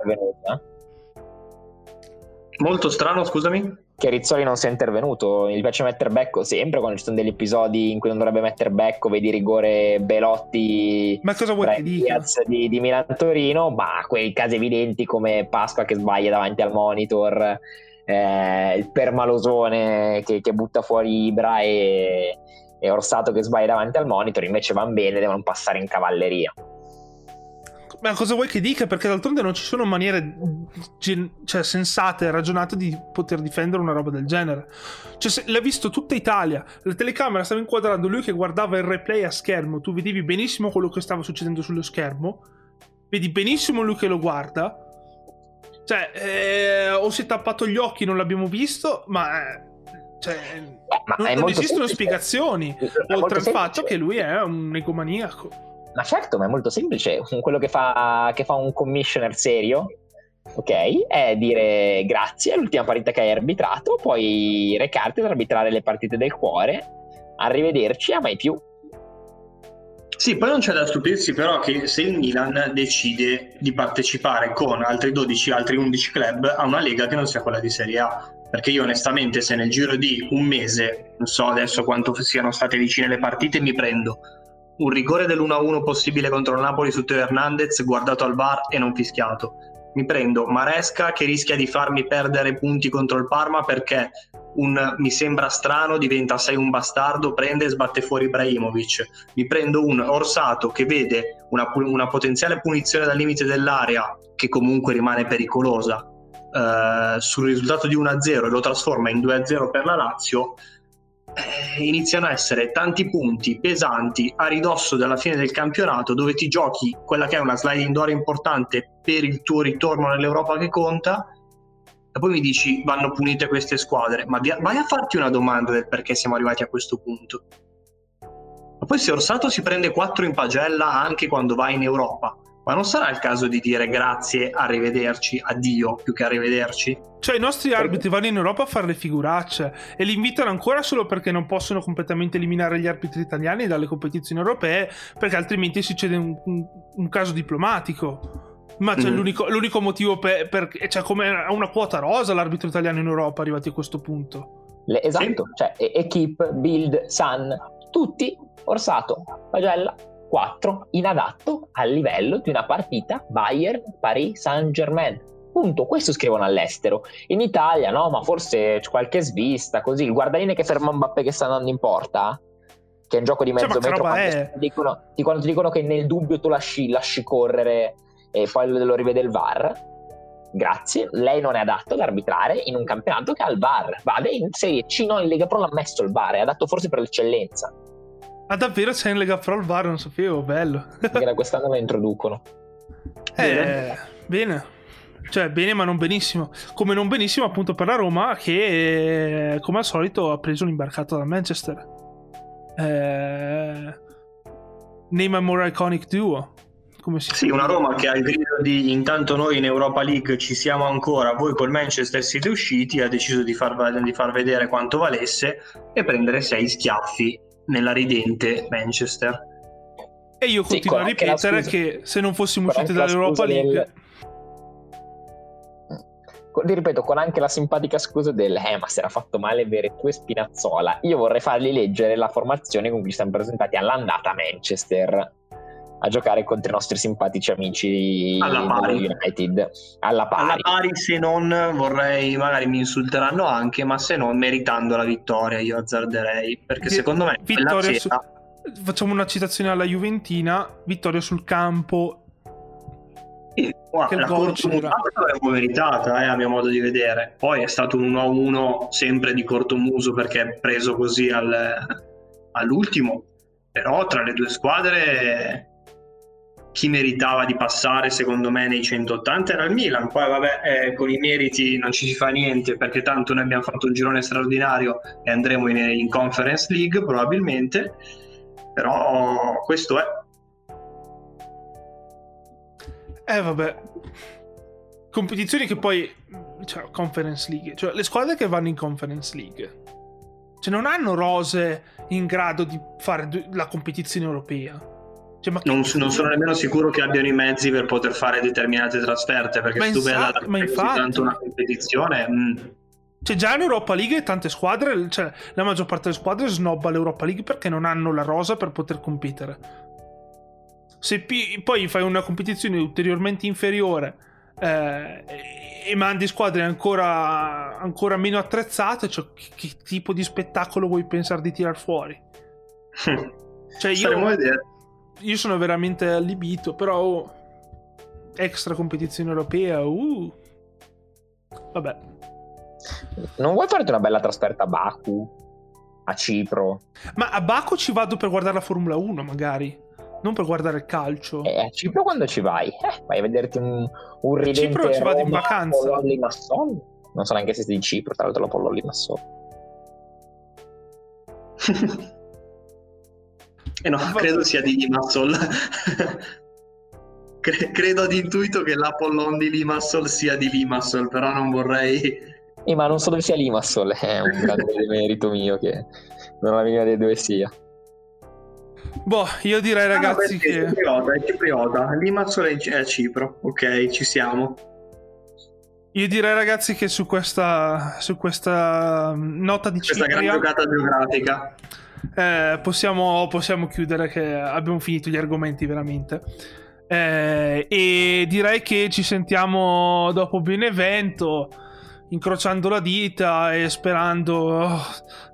Molto strano, scusami
che Rizzoli non sia intervenuto. Gli piace mettere becco sempre quando ci sono degli episodi in cui non dovrebbe mettere becco, vedi rigore Belotti
ma cosa vuoi che
dica? Di, di Milan Torino, ma quei casi evidenti come Pasqua che sbaglia davanti al monitor, eh, il permalosone che, che butta fuori Ibra e, e Orsato che sbaglia davanti al monitor, invece van bene, devono passare in cavalleria.
Ma cosa vuoi che dica? Perché d'altronde non ci sono maniere gen- cioè, sensate e ragionate di poter difendere una roba del genere. Cioè, se, l'ha visto tutta Italia. La telecamera stava inquadrando lui che guardava il replay a schermo. Tu vedevi benissimo quello che stava succedendo sullo schermo. Vedi benissimo lui che lo guarda. Cioè, eh, o si è tappato gli occhi, non l'abbiamo visto, ma. Cioè, ma non, non esistono semplice. spiegazioni. Oltre al fatto che lui è un egomaniaco.
Ma certo, ma è molto semplice. Quello che fa, che fa un commissioner serio, ok, è dire grazie, è l'ultima partita che hai arbitrato, puoi recarti ad arbitrare le partite del cuore, arrivederci, a mai più.
Sì, poi non c'è da stupirsi però che se il Milan decide di partecipare con altri 12, altri 11 club a una lega che non sia quella di Serie A, perché io onestamente se nel giro di un mese, non so adesso quanto siano state vicine le partite, mi prendo un rigore dell'1-1 possibile contro il Napoli su Teo Hernandez guardato al VAR e non fischiato. Mi prendo Maresca che rischia di farmi perdere punti contro il Parma perché un mi sembra strano diventa sei un bastardo, prende e sbatte fuori Ibrahimovic. Mi prendo un Orsato che vede una, una potenziale punizione dal limite dell'area che comunque rimane pericolosa eh, sul risultato di 1-0 e lo trasforma in 2-0 per la Lazio iniziano a essere tanti punti pesanti a ridosso della fine del campionato dove ti giochi quella che è una sliding door importante per il tuo ritorno nell'Europa che conta e poi mi dici vanno punite queste squadre ma vai a farti una domanda del perché siamo arrivati a questo punto. Ma poi se Orsato si prende 4 in pagella anche quando va in Europa ma non sarà il caso di dire grazie, arrivederci, addio, più che arrivederci?
Cioè i nostri arbitri vanno in Europa a fare le figuracce e li invitano ancora solo perché non possono completamente eliminare gli arbitri italiani dalle competizioni europee perché altrimenti succede un, un, un caso diplomatico. Ma c'è mm. l'unico, l'unico, motivo per, per cioè come una quota rosa l'arbitro italiano in Europa arrivati a questo punto.
Le, esatto, sì. cioè Equipe, Build, Sun, tutti, Orsato, Pagella, 4 inadatto al livello di una partita Bayern-Paris Saint-Germain. Punto, questo scrivono all'estero. In Italia no, ma forse c'è qualche svista, così il guardaline che ferma Mbappé che sta andando in porta, che è un gioco di mezzo cioè, metro, quando ti, dicono, ti, quando ti dicono che nel dubbio tu lasci, lasci correre e poi lo rivede il VAR, grazie, lei non è adatto ad arbitrare in un campionato che ha il VAR. Vade in Serie C, no, in Lega Pro l'ha messo il VAR, è adatto forse per l'eccellenza.
Ah, davvero c'è in Lega Pro al VAR? Non sapevo, bello.
Perché quest'anno lo introducono.
Eh, bene. Cioè, bene, ma non benissimo. Come non benissimo, appunto, per la Roma, che come al solito ha preso l'imbarcato da Manchester. Eh, name a more iconic duo.
Come si sì, una Roma che ha il grido di intanto noi in Europa League ci siamo ancora, voi col Manchester siete usciti, ha deciso di far, di far vedere quanto valesse e prendere sei schiaffi nella ridente Manchester.
E io continuo sì, a ripetere che se non fossimo usciti dall'Europa League... Del...
Ti ripeto, con anche la simpatica scusa del eh, ma si era fatto male bere tu e Spinazzola. Io vorrei fargli leggere la formazione con cui siamo presentati all'andata a Manchester a giocare contro i nostri simpatici amici
alla pari.
United. Alla pari.
Alla pari, se non vorrei, magari mi insulteranno anche, ma se non meritando la vittoria, io azzarderei. Perché che secondo me vittoria su...
facciamo una citazione alla Juventina: vittoria sul campo.
Sì, guarda, la cortomutata l'avevo meritata, eh, a mio modo di vedere. Poi è stato un 1-1 sempre di cortomuso perché è preso così al, all'ultimo. Però tra le due squadre chi meritava di passare secondo me nei 180 era il Milan. Poi vabbè eh, con i meriti non ci si fa niente perché tanto noi abbiamo fatto un girone straordinario e andremo in, in Conference League probabilmente. Però questo è.
Eh vabbè. Competizioni che poi cioè Conference League. Cioè le squadre che vanno in Conference League cioè non hanno rose in grado di fare la competizione europea
cioè, non, non, sono nemmeno sicuro che abbiano i mezzi per poter fare determinate trasferte perché ma se tu
infatti, ma infatti,
tanto una competizione mh.
Cioè, già in Europa League tante squadre, cioè la maggior parte delle squadre snobba l'Europa League perché non hanno la rosa per poter competere. Se pi- poi fai una competizione ulteriormente inferiore eh, e mandi squadre ancora, ancora meno attrezzate, cioè, che, che, tipo di spettacolo vuoi pensare di tirar fuori? <laughs>
cioè, io, Staremo a vedere
io sono veramente allibito, però extra competizione europea, uh. Vabbè.
Non vuoi farti una bella trasferta a Baku? A Cipro?
Ma a Baku ci vado per guardare la Formula 1, magari. Non per guardare il calcio.
E a Cipro quando ci vai? Eh, vai a vederti un, un ridente
A Cipro ci vado in vacanza.
Non so neanche se sei di Cipro, tra l'altro la Pollo Limassol. <laughs>
Eh no, <laughs> credo sia di Limassol. <laughs> credo ad intuito che l'Apollon di Limassol sia di Limassol, però non vorrei...
Eh, ma non so dove sia Limassol, è un grande <laughs> demerito mio che non ho la minima idea dove sia.
Boh, io direi ragazzi ah, che...
È cipriota, è cipriota. Limassol è a Cipro, ok, ci siamo.
Io direi ragazzi che su questa, su questa nota di
questa Cipria... Questa gran giocata geografica
eh, possiamo, possiamo, chiudere che abbiamo finito gli argomenti veramente. Eh, e direi che ci sentiamo dopo Benevento, incrociando la dita e sperando oh,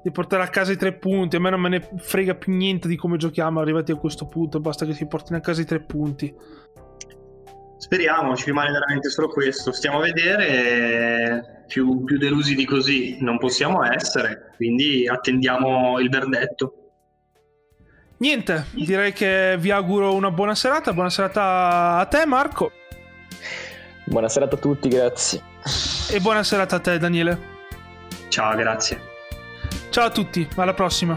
di portare a casa i tre punti. A me non me ne frega più niente di come giochiamo arrivati a questo punto, basta che si portino a casa i tre punti.
Speriamo, ci rimane veramente solo questo. Stiamo a vedere, più, più delusi di così non possiamo essere, quindi attendiamo il verdetto.
Niente, direi che vi auguro una buona serata. Buona serata a te, Marco.
Buona serata a tutti, grazie.
E buona serata a te, Daniele.
Ciao, grazie.
Ciao a tutti, alla prossima.